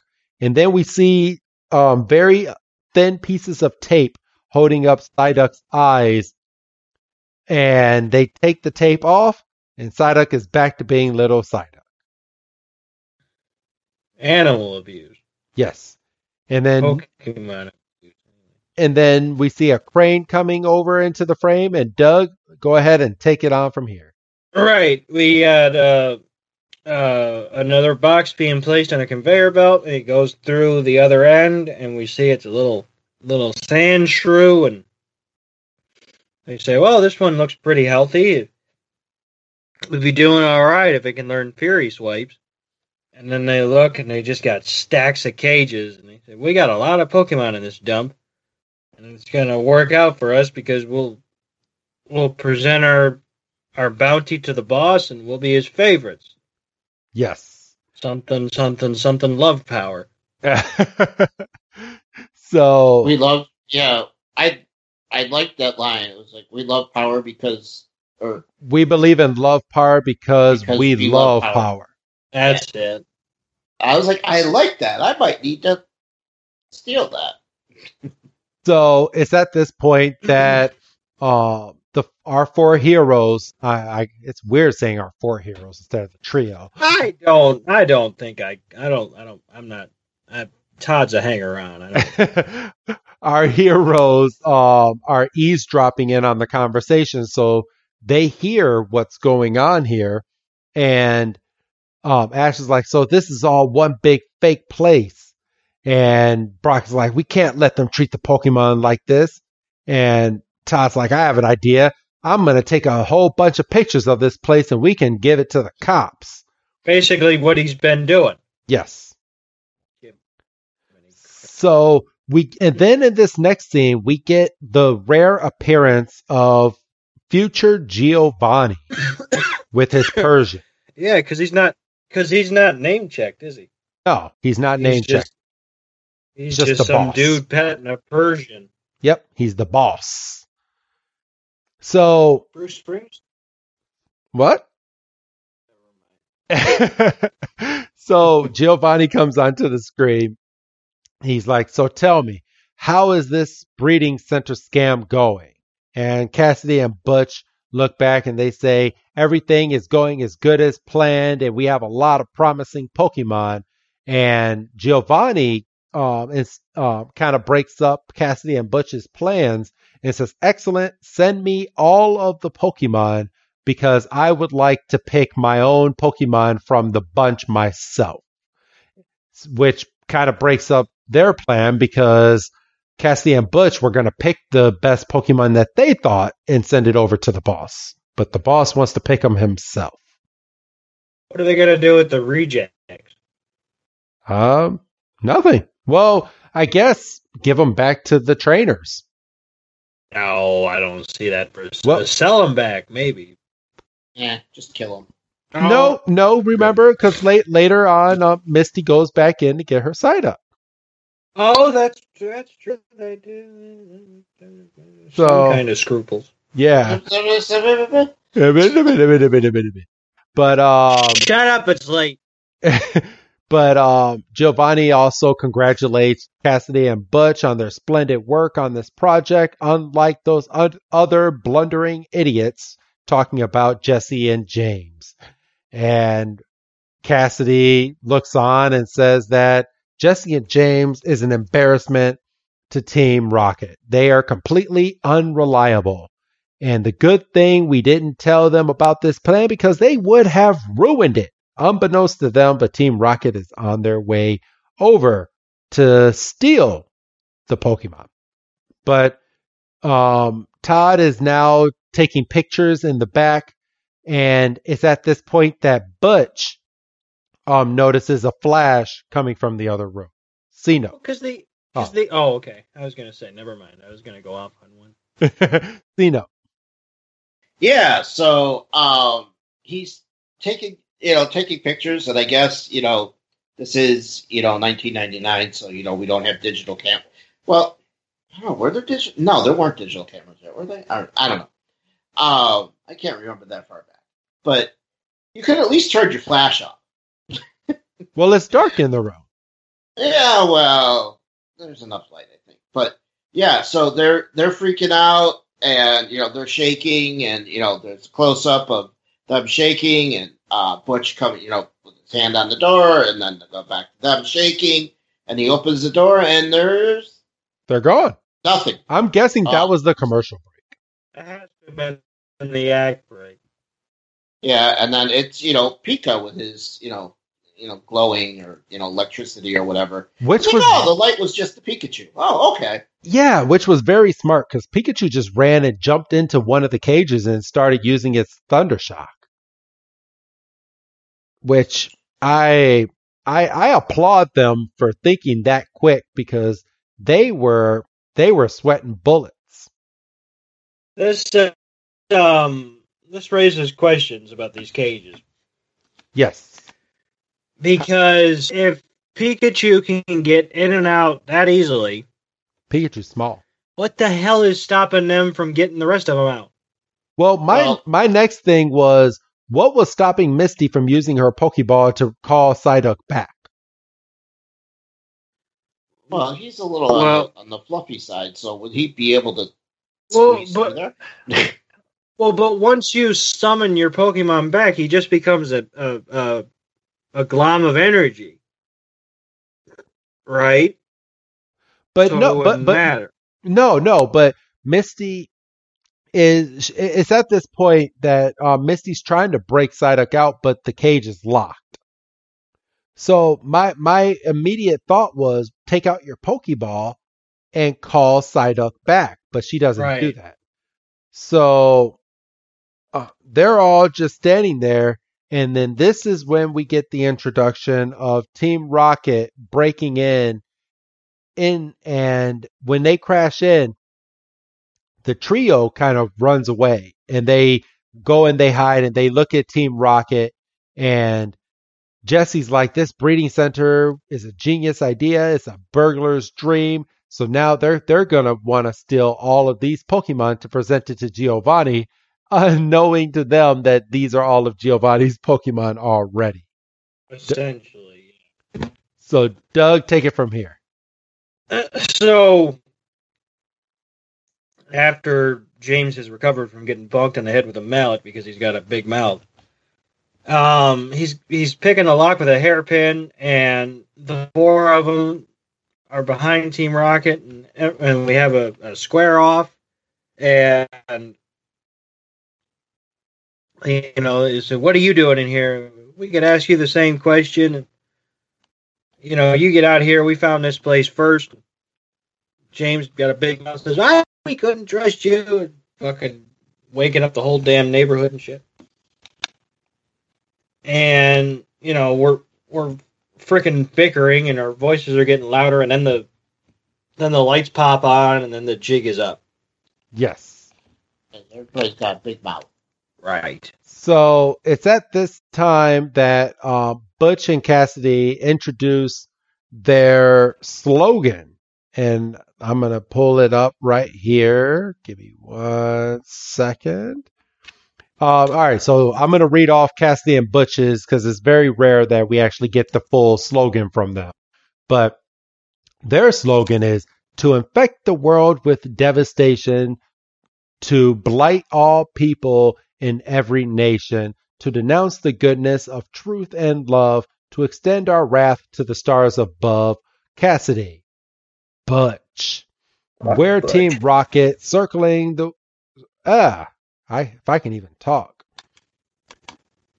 and then we see um, very thin pieces of tape holding up Psyduck's eyes, and they take the tape off, and Psyduck is back to being little Psyduck. Animal abuse. Yes. And then Pokemon abuse. and then we see a crane coming over into the frame. And Doug, go ahead and take it on from here. Right. We had uh, uh, another box being placed on a conveyor belt. And it goes through the other end, and we see it's a little little Sandshrew. And they say, "Well, this one looks pretty healthy. We'd be doing all right if it can learn Fury swipes." And then they look, and they just got stacks of cages. And they say, "We got a lot of Pokemon in this dump, and it's gonna work out for us because we'll we'll present our our bounty to the boss, and we'll be his favorites." Yes. something something something love power [LAUGHS] so We love, yeah. I I liked that line. It was like we love power because, or we believe in love power because, Because we, we love love power. power. that's it I was like, I like that. I might need to steal that. So it's at this point [CLEARS THROAT] that uh, the our four heroes. I, I it's weird saying our four heroes instead of the trio. i don't i don't think i i don't i don't i'm not I, todd's a hanger on I don't, [LAUGHS] our heroes um, are eavesdropping in on the conversation, so they hear what's going on here. And um, Ash is like, "So this is all one big fake place." And Brock is like, "We can't let them treat the Pokemon like this." And Todd's like, "I have an idea. I'm gonna take a whole bunch of pictures of this place, and we can give it to the cops." basically what he's been doing Yes. So we and then in this next scene we get the rare appearance of future Giovanni [COUGHS] with his Persian. yeah because he's not because he's not name checked is he No, he's not name checked. he's Just just, the some boss. dude petting a persian Yep, he's the boss. So bruce springs what? [LAUGHS] so Giovanni comes onto the screen. He's like, So tell me, how is this breeding center scam going? And Cassidy and Butch look back and they say, Everything is going as good as planned, and we have a lot of promising Pokemon. And Giovanni um, is, uh, kind of breaks up Cassidy and Butch's plans and says, Excellent, send me all of the Pokemon because I would like to pick my own Pokemon from the bunch myself, which kind of breaks up their plan because Cassidy and Butch were going to pick the best Pokemon that they thought and send it over to the boss. But the boss wants to pick them himself. what are they gonna do with the rejects Um, nothing. Well, I guess give them back to the trainers. No i don't see that for Well- sell him back maybe Yeah, just kill him. No, no, remember, because late, later on, uh, Misty goes back in to get her Psyduck. Oh, that's that's true. They do. So- Some kind of scruples. Yeah. [LAUGHS] but um Shut up! It's late. [LAUGHS] but um Giovanni also congratulates Cassidy and Butch on their splendid work on this project, unlike those un- other blundering idiots talking about Jesse and James. And Cassidy looks on and says that Jesse and James is an embarrassment to Team Rocket. They are completely unreliable. And the good thing we didn't tell them about this plan because they would have ruined it. Unbeknownst to them, but Team Rocket is on their way over to steal the Pokemon. But um, Todd is now taking pictures in the back, and it's at this point that Butch um, notices a flash coming from the other room. C note. Because they. Oh. They. Oh, okay. I was gonna say. Never mind. I was gonna go off on one. [LAUGHS] C note. Yeah, so um, he's taking you know taking pictures, and I guess you know this is you know 1999, so you know we don't have digital cam. Well, I don't know. Were there digital? No, there weren't digital cameras yet, were they? I, I don't know. Um, I can't remember that far back, but you could at least turn your flash off. [LAUGHS] Well, it's dark in the room. Yeah, well, there's enough light, I think. But yeah, so they're they're freaking out, and you know they're shaking, and you know there's a close up of them shaking, and uh, Butch coming, you know, with his hand on the door, and then they go back to them shaking, and he opens the door, and there's They're gone. Nothing. I'm guessing that Oh. was the commercial break. That has to have been in the act break. Yeah, and then it's you know Pika with his you know you know glowing or you know electricity or whatever. Which It's like, was oh, the light was just the Pikachu. Oh, okay. Yeah, which was very smart because Pikachu just ran and jumped into one of the cages and started using its Thunder Shock. Which I I I applaud them for thinking that quick because they were they were sweating bullets. This uh, um this raises questions about these cages Yes. because if Pikachu can get in and out that easily, Pikachu's small. what the hell is stopping them from getting the rest of them out? Well, my Well- my next thing was what was stopping Misty from using her Pokeball to call Psyduck back? Well, he's a little Well- on, the, on the fluffy side, so would he be able to Well, squeeze but- there? [LAUGHS] Well, but once you summon your Pokemon back, he just becomes a a a, a glom of energy, right? But So it no, but but matter. No, no, but Misty is it's at this point that uh, Misty's trying to break Psyduck out, but the cage is locked. So my my immediate thought was take out your Pokeball and call Psyduck back, but she doesn't do that. So uh, they're all just standing there, and then this is when we get the introduction of Team Rocket breaking in in and when they crash in the trio kind of runs away and they go and they hide and they look at team rocket and jesse's like this breeding center is a genius idea. It's a burglar's dream. So now they're they're gonna want to steal all of these pokemon to present it to giovanni [LAUGHS] unknowing to them that these are all of giovanni's pokemon already. Essentially. so doug take it from here. Uh, So after James has recovered from getting bonked in the head with a mallet because he's got a big mouth, um, he's he's picking a lock with a hairpin, and the four of them are behind Team Rocket, and, and we have a, a square off, and you know, he said, "What are you doing in here?" We could ask you the same question. You know, you get out here. We found this place first. James got a big mouth. Says, "I we couldn't trust you." And fucking waking up the whole damn neighborhood and shit. And you know, we're we're freaking bickering, and our voices are getting louder, and then the then the lights pop on, and then the jig is up. yes And Everybody's got a big mouth. Right. So it's at this time that uh, Butch and Cassidy introduce their slogan, and I'm gonna pull it up right here. Give me one second. Um, all right, so I'm gonna read off Cassidy and Butch's because it's very rare that we actually get the full slogan from them. But their slogan is to infect the world with devastation, to blight all people in every nation, to denounce the goodness of truth and love, to extend our wrath to the stars above. Cassidy, Butch, we're Butch. Team Rocket, circling the ah, I if I can even talk.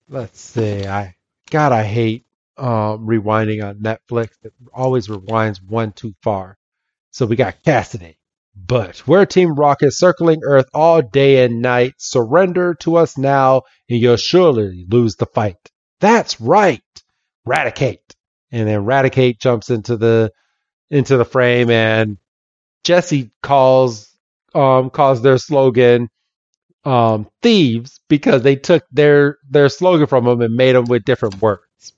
Let's see. I God, I hate um, rewinding on Netflix. It always rewinds one too far. So we got Cassidy. But we're Team Rocket circling Earth all day and night. Surrender to us now, and you'll surely lose the fight. That's right. Raticate. And then Raticate jumps into the into the frame and Jesse calls um calls their slogan um thieves because they took their their slogan from them and made them with different words.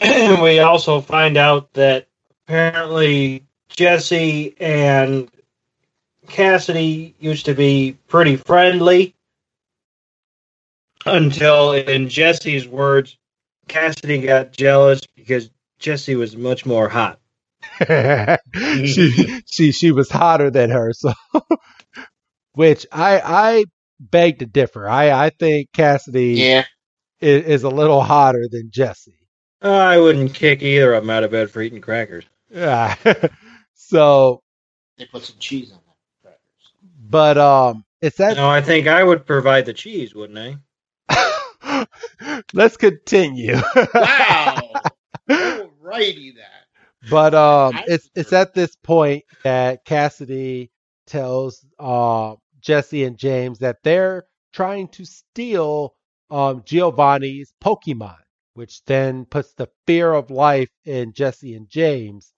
And [CLEARS THROAT] we also find out that apparently Jesse and Cassidy used to be pretty friendly until, in Jesse's words, Cassidy got jealous because Jesse was much more hot. [LAUGHS] she she she was hotter than her, so [LAUGHS] which I I beg to differ. I I think Cassidy Yeah. is, is a little hotter than Jesse. I wouldn't kick either of them out of bed for eating crackers. Yeah. [LAUGHS] so, They put some cheese on that crackers. but um, it's that. No, I think I would provide the cheese, wouldn't I? Let's continue. Wow. Alrighty then. But um, it's it's at this point that Cassidy tells uh, Jesse and James that they're trying to steal um, Giovanni's Pokemon, which then puts the fear of life in Jesse and James.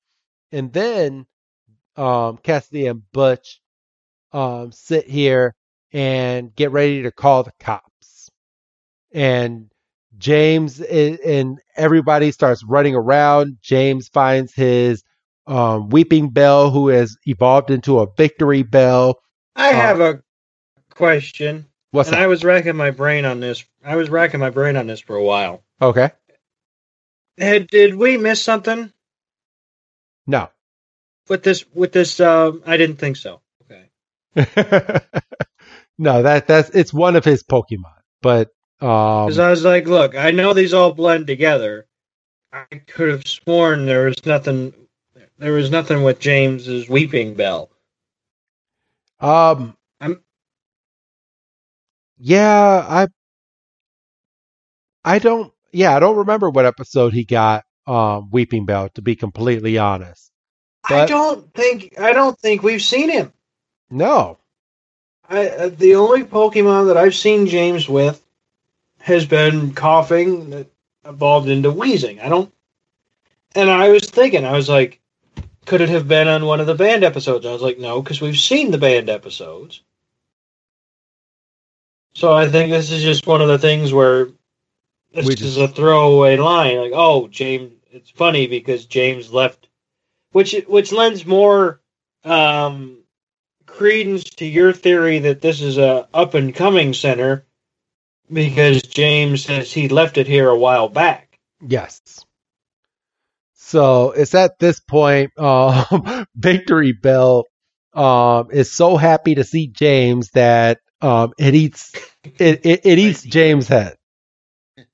And then um, Cassidy and Butch um, sit here and get ready to call the cops. And James and everybody starts running around. James finds his um, Weepinbell, who has evolved into a Victreebel. I Uh, have a question, What's and that? I was racking my brain on this. I was racking my brain on this for a while. okay. Had, did we miss something No. with this? With this, um, I didn't think so. Okay. [LAUGHS] no, that that's it's one of his Pokemon. But um Because I was like, look, I know these all blend together. I could have sworn there was nothing. There was nothing with James's Weepinbell. um I'm- Yeah, I I don't yeah, I don't remember what episode he got um Weepinbell to be completely honest. I don't think. I don't think we've seen him. No. I, uh, the only Pokemon that I've seen James with has been Koffing that evolved into Weezing. I don't. And I was thinking, I was like, could it have been on one of the banned episodes? I was like, no, because we've seen the banned episodes. So I think this is just one of the things where this We is a throwaway line, like, oh, James. It's funny because James left, which which lends more um, credence to your theory that this is a up and coming center because James says he left it here a while back. Yes. So it's at this point, um, [LAUGHS] Victreebel um, is so happy to see James that um, it eats it, it, it eats James' head.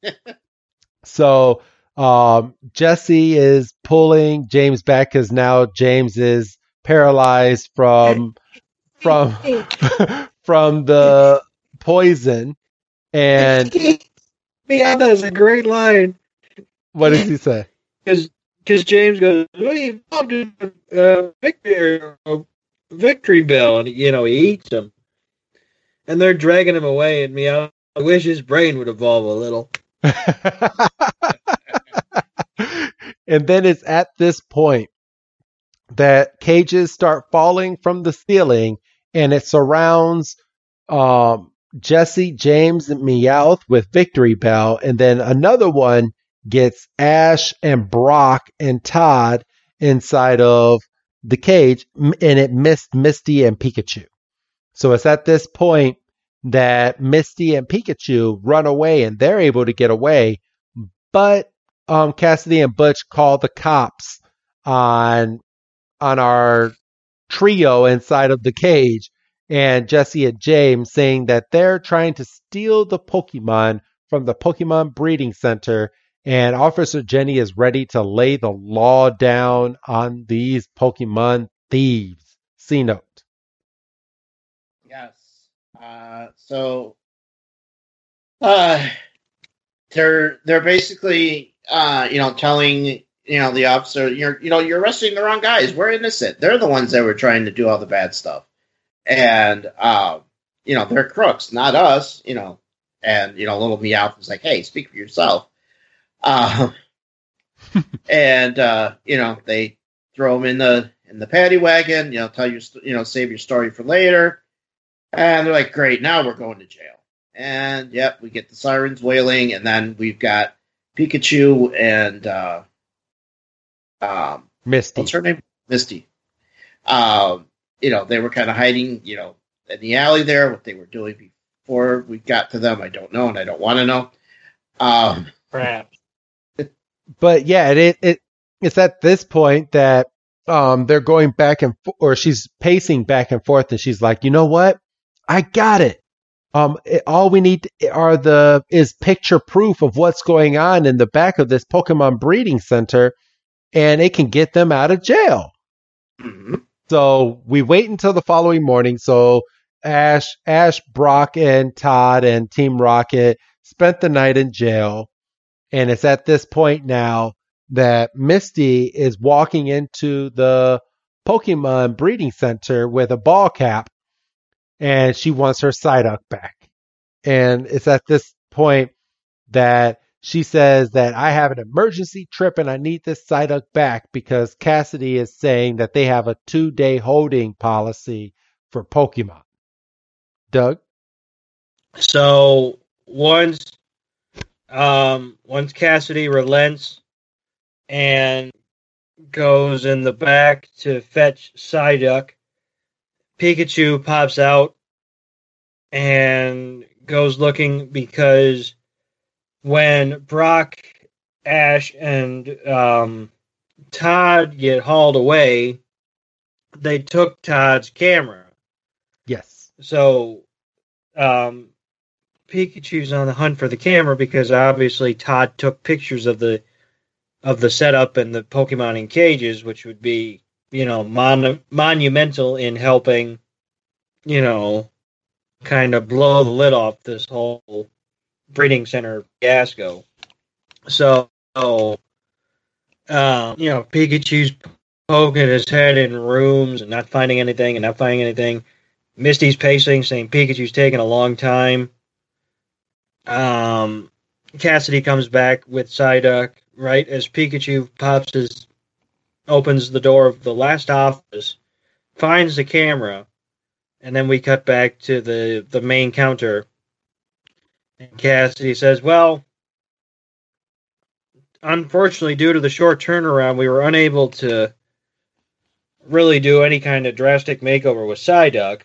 [LAUGHS] so um, Jesse is pulling James back because now James is paralyzed from [LAUGHS] from from the poison. And [LAUGHS] yeah, that's a great line what does he say? because because James goes, "Well, you involved in uh, victory uh, Victreebel," and you know he eats him, and they're dragging him away. And me, I wish his brain would evolve a little. [LAUGHS] and then it's at this point that cages start falling from the ceiling and it surrounds um, Jesse, James, Meowth with Victreebel. And then another one gets Ash and Brock and Todd inside of the cage and it missed Misty and Pikachu. So it's at this point that Misty and Pikachu run away and they're able to get away. But um, Cassidy and Butch call the cops on on our trio inside of the cage, and Jesse and James saying that they're trying to steal the Pokemon from the Pokemon Breeding Center, and Officer Jenny is ready to lay the law down on these Pokemon thieves. C note. Yes. Uh, so uh, they're they're basically uh, you know telling you know the officer you're you know you're arresting the wrong guys. We're innocent. They're the ones that were trying to do all the bad stuff, and uh, you know they're crooks, not us. You know, and you know little Meowth was like, hey, speak for yourself. Uh, [LAUGHS] and uh, you know they throw him in the in the paddy wagon. You know, tell your st- you know save your story for later. And they're like, great, now we're going to jail. And yep, we get the sirens wailing, and then we've got Pikachu and uh, um, Misty. what's her name? Misty. Um, you know, they were kind of hiding, you know, in the alley there. What they were doing before we got to them, I don't know, and I don't want to know. Um, Perhaps. but yeah, it, it it's at this point that um they're going back and fo- or she's pacing back and forth, and she's like, you know what, I got it. Um, it- all we need are the is picture proof of what's going on in the back of this Pokemon breeding center, and it can get them out of jail. Mhm. So we wait until the following morning. So Ash, Ash, Brock, and Todd and Team Rocket spent the night in jail. And it's at this point now that Misty is walking into the Pokemon breeding center with a ball cap and she wants her Psyduck back. And it's at this point that she says that I have an emergency trip and I need this Psyduck back because Cassidy is saying that they have a two day holding policy for Pokemon. Doug? So once, um, once Cassidy relents and goes in the back to fetch Psyduck, Pikachu pops out and goes looking because when Brock, Ash, and um, Todd get hauled away, they took Todd's camera. Yes. So, um, Pikachu's on the hunt for the camera because obviously Todd took pictures of the of the setup and the Pokemon in cages, which would be you know mon- monumental in helping, you know, kind of blow the lid off this whole breeding center fiasco. So, um, you know, Pikachu's poking his head in rooms and not finding anything and not finding anything. Misty's pacing, saying Pikachu's taking a long time. Um, Cassidy comes back with Psyduck right as Pikachu pops his, opens the door of the last office, finds the camera, and then we cut back to the the main counter. And Cassidy says, "Well, unfortunately, due to the short turnaround, we were unable to really do any kind of drastic makeover with Psyduck."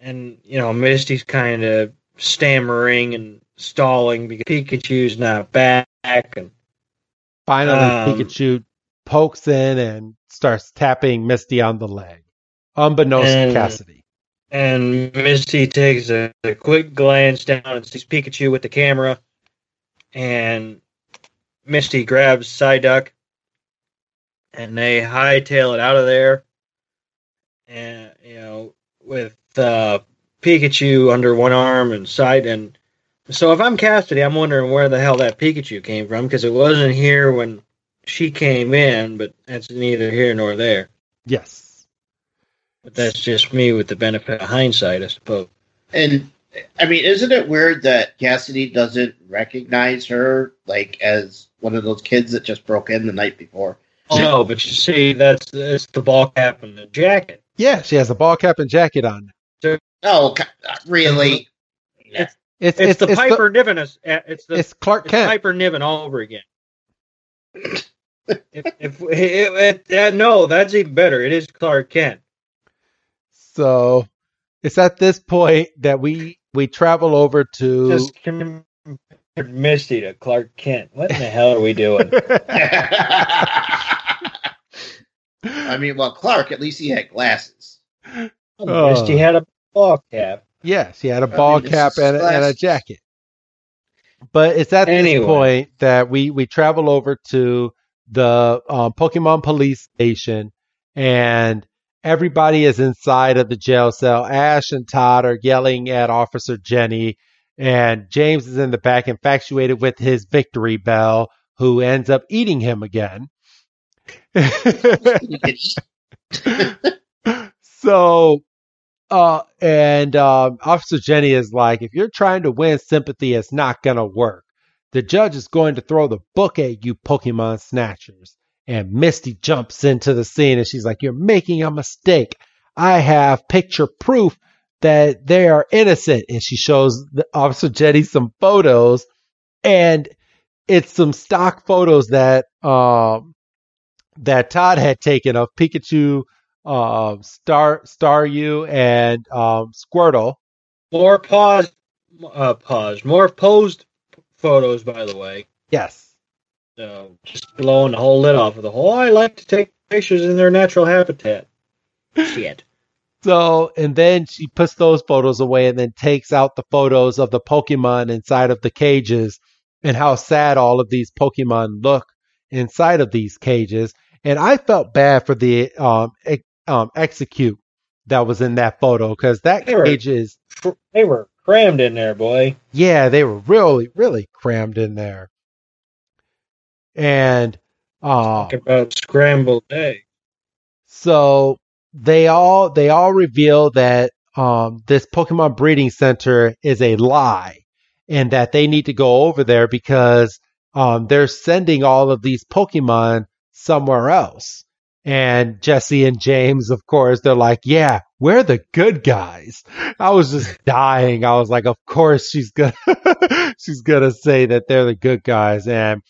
And you know, Misty's kind of stammering and stalling because Pikachu's not back, and Finally, Um, Pikachu pokes in and starts tapping Misty on the leg, unbeknownst to Cassidy. And Misty takes a, a quick glance down and sees Pikachu with the camera, and Misty grabs Psyduck, and they hightail it out of there, and you know with uh, Pikachu under one arm and side and. So if I'm Cassidy, I'm wondering where the hell that Pikachu came from because it wasn't here when she came in, but that's neither here nor there. Yes. But that's just me with the benefit of hindsight, I suppose. And I mean, isn't it weird that Cassidy doesn't recognize her like as one of those kids that just broke in the night before? Oh no, but you see, that's that's the ball cap and the jacket. Yeah, she has the ball cap and jacket on. Oh, really? It's It's it's, it's the it's Piper Niven. It's, it's the it's Clark it's Kent. Piper Niven all over again. if if [LAUGHS] it, it, uh, no, that's even better. It is Clark Kent. So it's at this point that we we travel over to Just compared Misty to Clark Kent. What in the hell are we doing? [LAUGHS] I mean, well, Clark at least he had glasses. Oh. Misty had a ball cap. yes, he had a ball mean, cap and, a- and a jacket. But it's at Anyway. this point that we we travel over to the um, Pokemon police station, and everybody is inside of the jail cell. Ash and Todd are yelling at Officer Jenny, and James is in the back, infatuated with his Victreebel, who ends up eating him again. [LAUGHS] So uh and um officer jenny is like if you're trying to win sympathy it's not gonna work the judge is going to throw the book at you pokemon snatchers and misty jumps into the scene and she's like you're making a mistake i have picture proof that they are innocent and she shows the officer jenny some photos and it's some stock photos that um that todd had taken of pikachu um, Star Staryu and um, Squirtle. More pause, uh, pause. More posed photos, by the way. Yes. So just blowing the whole lid off of the whole. I like to take pictures in their natural habitat. Shit. So, and then she puts those photos away and then takes out the photos of the Pokemon inside of the cages and how sad all of these Pokemon look inside of these cages. And I felt bad for the um, ex- um Exeggcute that was in that photo because that They were- cage is They were crammed in there, boy. yeah, they were really, really crammed in there. And uh, Talk about scrambled egg. so they all they all reveal that um, this Pokemon breeding center is a lie, and that they need to go over there because um, they're sending all of these Pokemon somewhere else. And Jesse and James, of course, they're like, "Yeah, we're the good guys." I was just [LAUGHS] dying. I was like, "Of course she's gonna [LAUGHS] she's gonna say that they're the good guys." And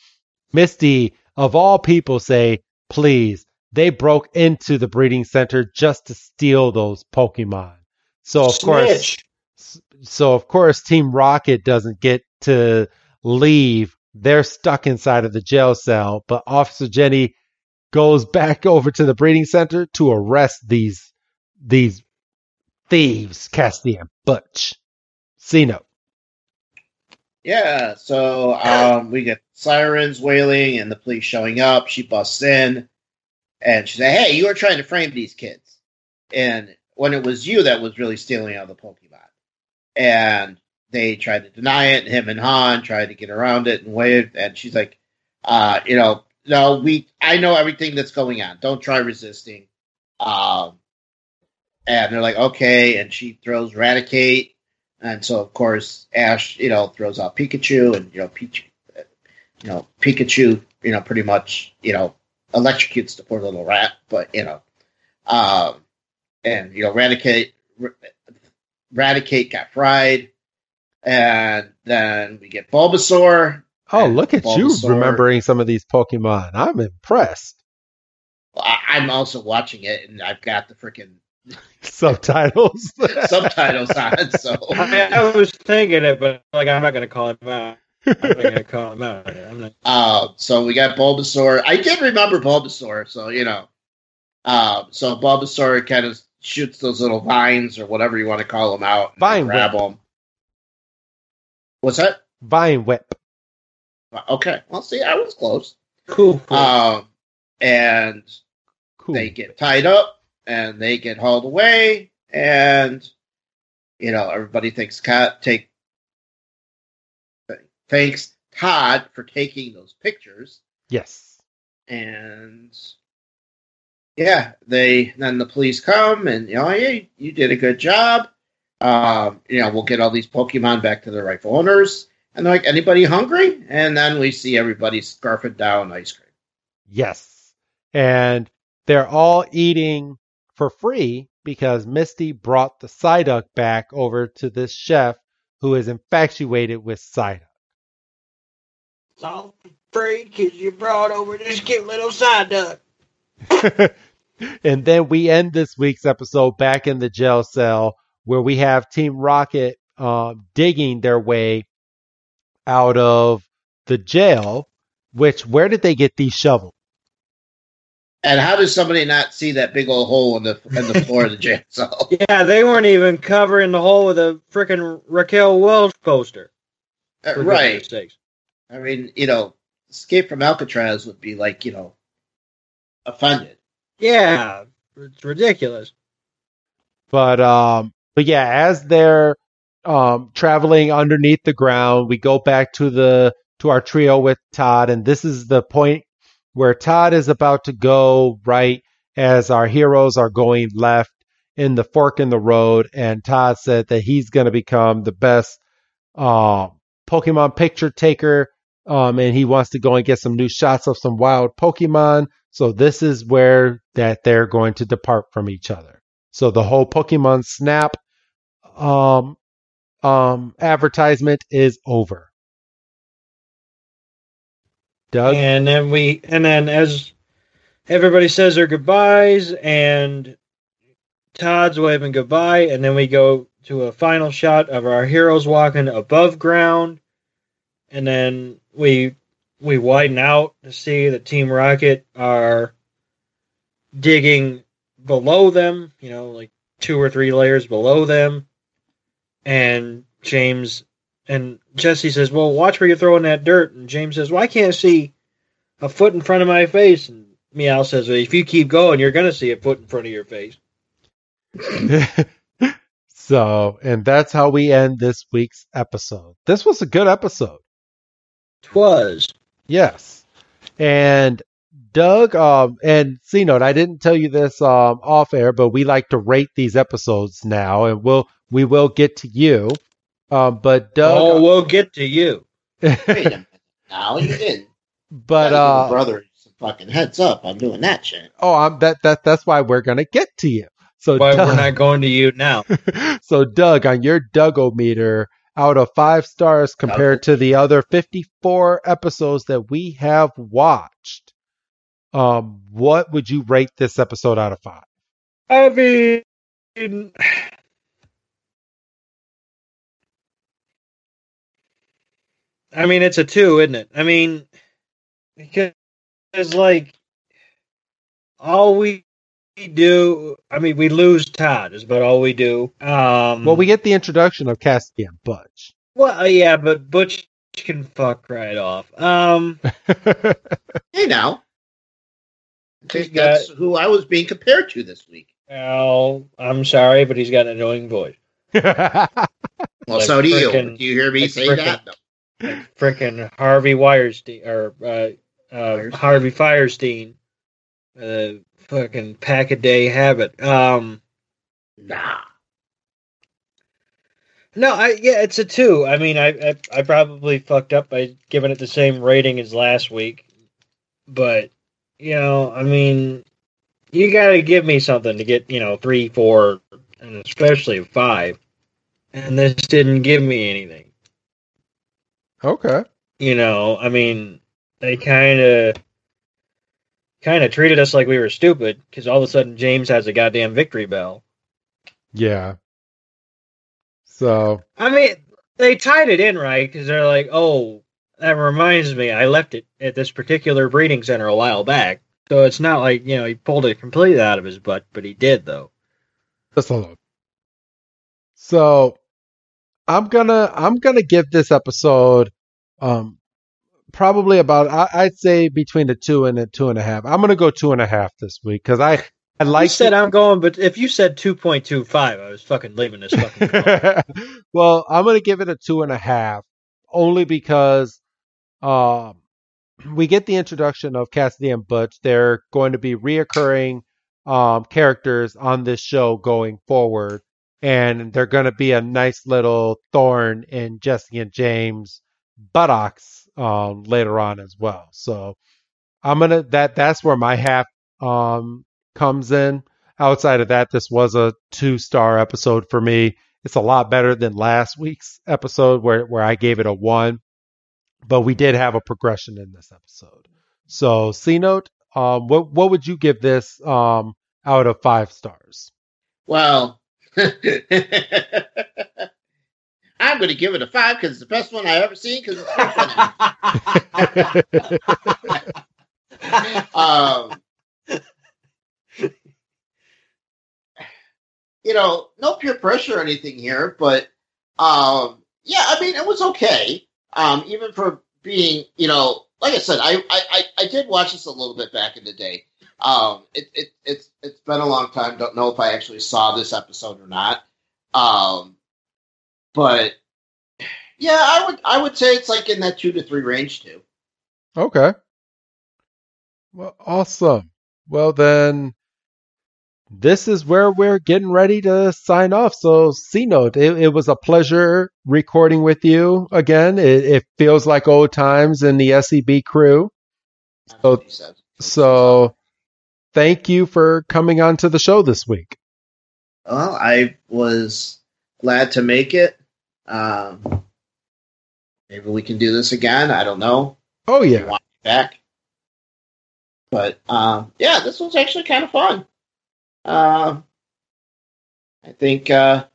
Misty, of all people, say, "Please." They broke into the breeding center just to steal those Pokemon. So of course, so of course Team Rocket doesn't get to leave. They're stuck inside of the jail cell, but Officer Jenny goes back [LAUGHS] over to the breeding center to arrest these these thieves, Cassidy and Butch. C note. Yeah, so um, we get sirens wailing and the police showing up. She busts in and she said, Hey, you were trying to frame these kids. And when it was you that was really stealing all the Pokemon. And they tried to deny it. Him and Han tried to get around it and wave. And she's like, uh, you know, no, we I know everything that's going on. Don't try resisting. Um and they're like, okay, and she throws Raticate and so, of course, Ash, you know, throws out Pikachu, and you know, Peach, you know, Pikachu, you know, pretty much, you know, electrocutes the poor little rat. But you know, um, and you know, Raticate, Raticate got fried, and then we get Bulbasaur. Oh, look at you Bulbasaur- remembering some of these Pokemon. I'm impressed. I'm also watching it, and I've got the freaking Subtitles. [LAUGHS] subtitles on. So I, I was thinking it, but like I'm not gonna call him out. I'm not gonna call him out. I'm not. [LAUGHS] Uh, so we got Bulbasaur. I did remember Bulbasaur, so you know. Um, so Bulbasaur kind of shoots those little vines or whatever you want to call them out. and Vine grab whip. them. What's that? Vine Whip. Okay, well, see, I was close. Cool. cool. Um, and Cool. they get tied up and they get hauled away, and you know everybody thinks Cat take thanks Todd for taking those pictures. Yes. and yeah, they then the police come and you know, hey, you did a good job. Um, you know, we'll get all these Pokemon back to their rightful owners. And they're like, anybody hungry? And then we see everybody scarfing down ice cream. Yes. And they're all eating for free because Misty brought the Psyduck back over to this chef who is infatuated with Psyduck. It's all free because you brought over this cute little Psyduck. [LAUGHS] and then we end this week's episode back in the jail cell where we have Team Rocket uh, digging their way out of the jail. Which where did they get these shovels? And how does somebody not see that big old hole in the in the floor of the jail cell? [LAUGHS] Yeah, they weren't even covering the hole with a freaking Raquel Welch poster. Uh, right. I mean, you know, Escape from Alcatraz would be like, you know, offended. Yeah, it's ridiculous. But um, but yeah, as they're um traveling underneath the ground, we go back to the to our trio with Todd, and this is the point where Todd is about to go right as our heroes are going left in the fork in the road, and Todd said that he's going to become the best uh, Pokemon picture taker, um, and he wants to go and get some new shots of some wild Pokemon. So this is where that they're going to depart from each other. So the whole Pokemon Snap um, um, advertisement is over. Doug, And then we, and then as everybody says their goodbyes, and Todd's waving goodbye, and then we go to a final shot of our heroes walking above ground, and then we we widen out to see that Team Rocket are digging below them, you know, like two or three layers below them, and James and Jesse says, "Well, watch where you're throwing that dirt." And James says, "Well, I can't see a foot in front of my face." And Meow says, "If you keep going, you're gonna see a foot in front of your face." [LAUGHS] so, and that's how we end this week's episode. This was a good episode. Twas. Yes. And Doug, um, and C note, I didn't tell you this um, off air, but we like to rate these episodes now, and we'll we will get to you. Um, but Doug, Oh, we'll get to you. [LAUGHS] Wait a minute. Now you didn't. but Gotta give uh, brother some fucking heads up. I'm doing that shit. oh, I'm that that that's why we're gonna get to you. So Why Doug, we're not going to you now? [LAUGHS] so Doug, on your Dougometer, out of five stars compared to the other 54 episodes that we have watched, um, what would you rate this episode out of five? I mean, I mean, it's a two, isn't it? I mean, because it's like all we do, I mean, we lose Todd is about all we do. Um, Well, we get the introduction of Cassidy and Butch. well, uh, yeah, but Butch can fuck right off. Um, [LAUGHS] Hey, now. He's That's who I was being compared to this week. well, I'm sorry, but he's got an annoying voice. [LAUGHS] Well, Like so do you. Do you hear me like say frickin- that? No. Frickin' Harvey Wirestein or uh, uh, Harvey Fierstein, uh, fucking pack a day habit. Um, Nah. no, I yeah, it's a two. I mean, I, I I probably fucked up by giving it the same rating as last week, but you know, I mean, you got to give me something to get you know three, four, and especially five, and this didn't give me anything. Okay. you know, I mean, they kind of kind of treated us like we were stupid because all of a sudden James has a goddamn Victreebel. Yeah. So, I mean, they tied it in right because they're like, "Oh, that reminds me, I left it at this particular breeding center a while back." So it's not like you know he pulled it completely out of his butt, but he did though. just a look. So, I'm gonna I'm gonna give this episode um probably about I, I'd say between the two and a two and a half. I'm gonna go two and a half this week because I I like said I'm going, but if you said two point two five, I was fucking leaving this fucking. [LAUGHS] well, I'm to give it a two and a half, only because um, we get the introduction of Cassidy and Butch. They're going to be reoccurring um, characters on this show going forward, and they're going to be a nice little thorn in Jesse and James' buttocks um, later on as well. So I'm gonna that that's where my half um, comes in. Outside of that, this was a two star episode for me. It's a lot better than last week's episode where, where I gave it a one, but we did have a progression in this episode. So C note, um, what what would you give this um out of five stars? Well, I'm going to give it a five because it's the best one I've ever seen because it's so funny. [LAUGHS] um, you know, no peer pressure or anything here, but um, yeah, I mean, it was okay. Um, even for being, you know, like I said, I, I, I, I did watch this a little bit back in the day. Um, it, it, it's it's been a long time. Don't know if I actually saw this episode or not. Um, but yeah, I would I would say it's like in that two to three range too. Okay. Well, awesome. Well, then, this is where we're getting ready to sign off. So, C Note, it, it was a pleasure recording with you again. It, it feels like old times in the SEB crew. So- what he said. So, thank you for coming on to the show this week. Well, I was glad to make it. Um, maybe we can do this again. I don't know. Oh, yeah. back. But um, yeah, this was actually kind of fun. Um, I think uh,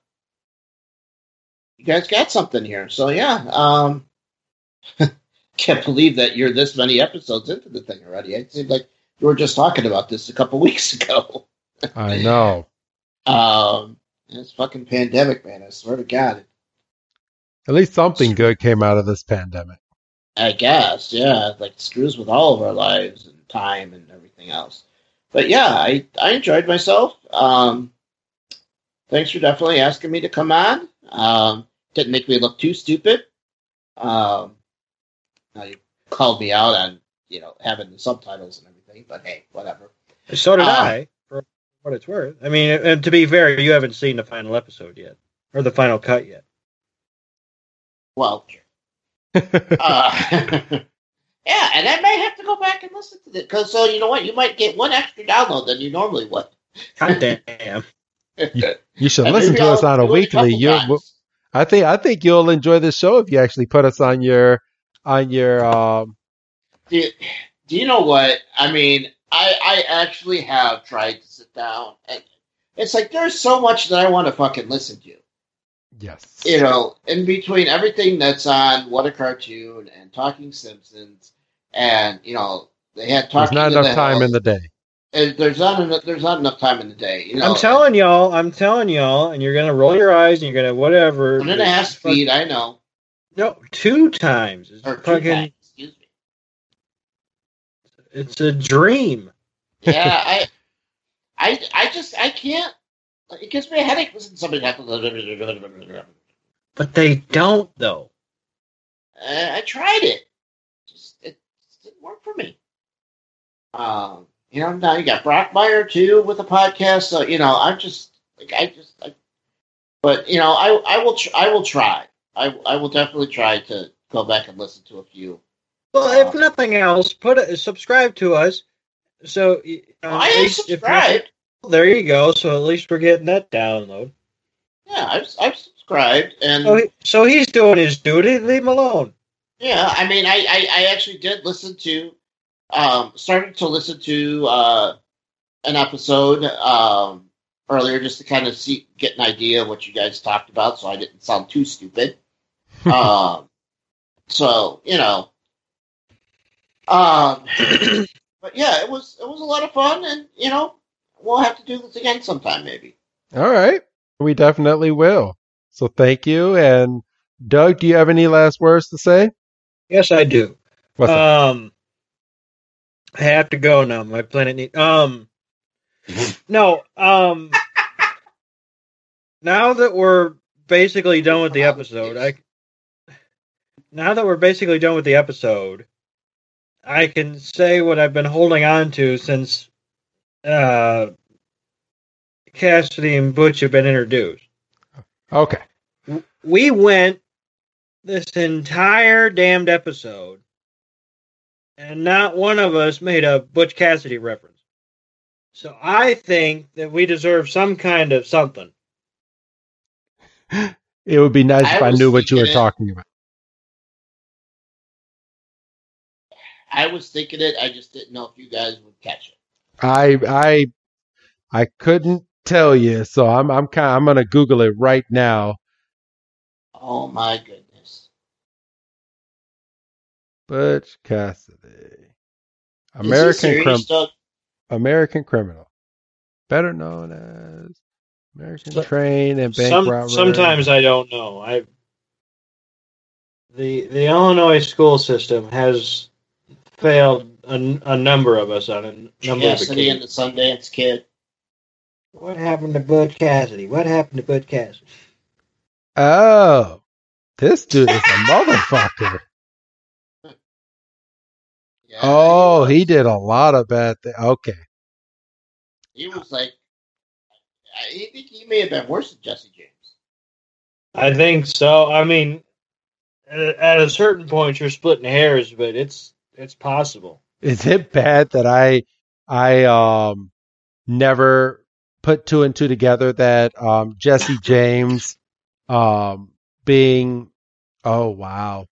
you guys got something here. So yeah, um, [LAUGHS] can't believe that you're this many episodes into the thing already. It seemed like you were just talking about this a couple [LAUGHS] weeks ago. I know. Um, it's fucking pandemic, man. I swear to God. At least something good came out of this pandemic. I guess, yeah. Like screws with all of our lives, and time and everything else. But yeah, I I enjoyed myself. Um, thanks for definitely asking me to come on. Um, didn't make me look too stupid. Um, now you called me out on you know having the subtitles and everything, but hey, whatever. So did Uh, I, for what it's worth. I mean, and to be fair, you haven't seen the final episode yet, or the final cut yet. Well, [LAUGHS] uh, [LAUGHS] yeah, and I may have to go back and listen to it because so you know what, you might get one extra download than you normally would. God damn. [LAUGHS] You should And listen to us I'll on a weekly. couple You. I think, I think you'll enjoy this show if you actually put us on your, on your. Um, do, do you know what? I mean, I I actually have tried to sit down and it's like there's so much that I want to fucking listen to. yes. You know, in between everything that's on What a Cartoon and Talking Simpsons, and you know they had Talking There's not enough the time Hill, in the day. and there's not enough. There's not enough time in the day. You know, I'm telling y'all, I'm telling y'all, and you're gonna roll your eyes and you're gonna whatever. I'm an ass feed. I know. No, two times. It's Or two fucking. Times, excuse me. It's a dream. Yeah, [LAUGHS] I, I, I just I can't. It gives me a headache listening to somebody have. But they don't though. Uh, I tried it. Just it just didn't work for me. Um, you know, now you got Brock Meyer too with a podcast. So you know, I'm just like I just. I, but you know, I I will tr- I will try. I I will definitely try to go back and listen to a few. Well, if nothing else, put a, subscribe to us. So you know, I am subscribed. there you go. So at least we're getting that download. Yeah, I've I've subscribed and. So, he, so he's doing his duty. Leave him alone. Yeah, I mean, I, I, I actually did listen to, um, started to listen to uh, an episode um, earlier just to kind of see, get an idea of what you guys talked about, so I didn't sound too stupid. [LAUGHS] um, so you know, um, [CLEARS THROAT] but yeah, it was it was a lot of fun, and you know, we'll have to do this again sometime, maybe. All right. We definitely will. So thank you. And Doug, do you have any last words to say? Yes, I do. What's up? Um, I have to go now. My planet needs. Um, [LAUGHS] no. Um, now that we're basically done with the episode, I. Now that we're basically done with the episode, I can say what I've been holding on to since uh, Cassidy and Butch have been introduced. Okay. we went this entire damned episode, and not one of us made a Butch Cassidy reference. So I think that we deserve some kind of something. [LAUGHS] It would be nice I if I knew what you were it- talking about. I was thinking it, I just didn't know if you guys would catch it. I I I couldn't tell you, so I'm I'm kind I'm gonna Google it right now. Oh my goodness. Butch Cassidy, American this serious, crim- Doug? American criminal, better known as American So- train and bank Some, robber. sometimes I don't know. I the the Illinois school system has failed a, a number of us on a number of Cassidy and the Sundance Kid. What happened to Butch Cassidy? What happened to Butch Cassidy? Oh, this dude is a motherfucker. [LAUGHS] Yeah, Oh, he, he did a lot of bad things. Okay. he was like, I think he may have been worse than Jesse James. I think so. I mean, at, at a certain point, you're splitting hairs, but it's it's possible. Is it bad that I I um never put two and two together that um Jesse James um being oh wow.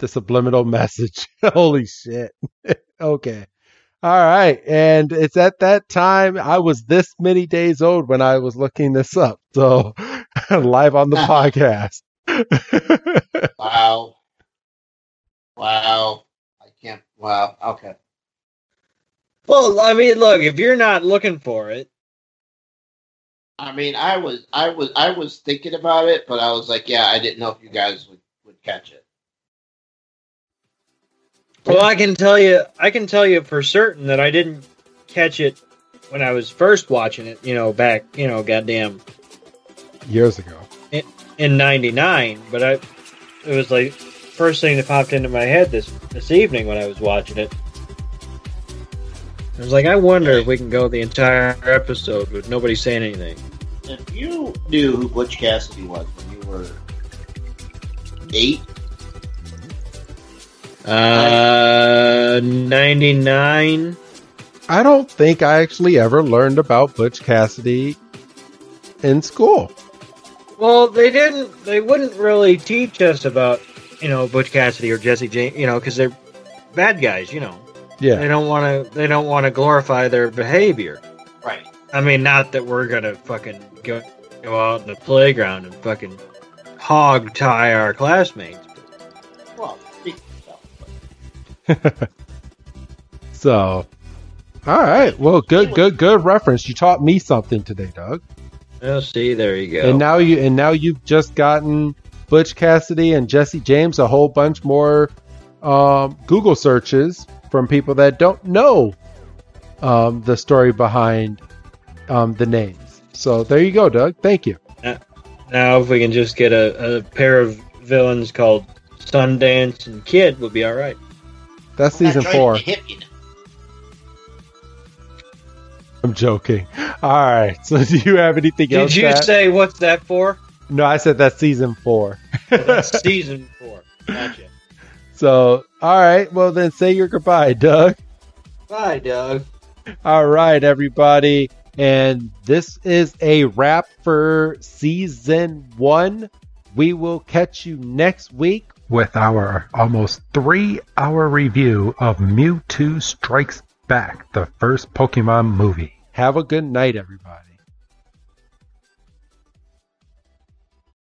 The subliminal [LAUGHS] message. Holy shit. [LAUGHS] Okay. All right. And it's at that time I was this many days old when I was looking this up. So [LAUGHS] live on the podcast. Wow. Wow. I can't. Wow. Okay. Well, I mean, look, if you're not looking for it, I mean, I was, I was, I was thinking about it, but I was like, yeah, I didn't know if you guys would, would catch it. Well, I can tell you, I can tell you for certain that I didn't catch it when I was first watching it. You know, back, you know, goddamn Years ago. in '99. But I, it was like first thing that popped into my head this this evening when I was watching it. I was like, I wonder if we can go the entire episode with nobody saying anything. If you knew who Butch Cassidy was when you were eight, Uh, '99. I don't think I actually ever learned about Butch Cassidy in school. Well, they didn't. They wouldn't really teach us about you know Butch Cassidy or Jesse James. You know, because they're bad guys. You know, Yeah. they don't want to. They don't want to glorify their behavior. right? I mean, not that we're gonna fucking go go out in the playground and fucking hog tie our classmates. Well, speak [LAUGHS] yourself. So, all right. Well, good, good, good reference. You taught me something today, Doug. Oh, see, there you go. And now you, and now you've just gotten Butch Cassidy and Jesse James a whole bunch more um, Google searches from people that don't know um, the story behind um, the names. So there you go, Doug. Thank you. now, if we can just get a, a pair of villains called Sundance and Kid, we'll be all right. That's We're season four. I'm joking. All right. [LAUGHS] So do you have anything else? Did you Pat? say what's that for? No, I said that's season four. That's [LAUGHS] season four. Gotcha. So, all right. Well, then say your goodbye, Doug. Bye, Doug. All right, everybody. And this is a wrap for season one. We will catch you next week with our almost three hour review of Mewtwo Strikes Back, the first Pokemon movie. Have a good night, everybody.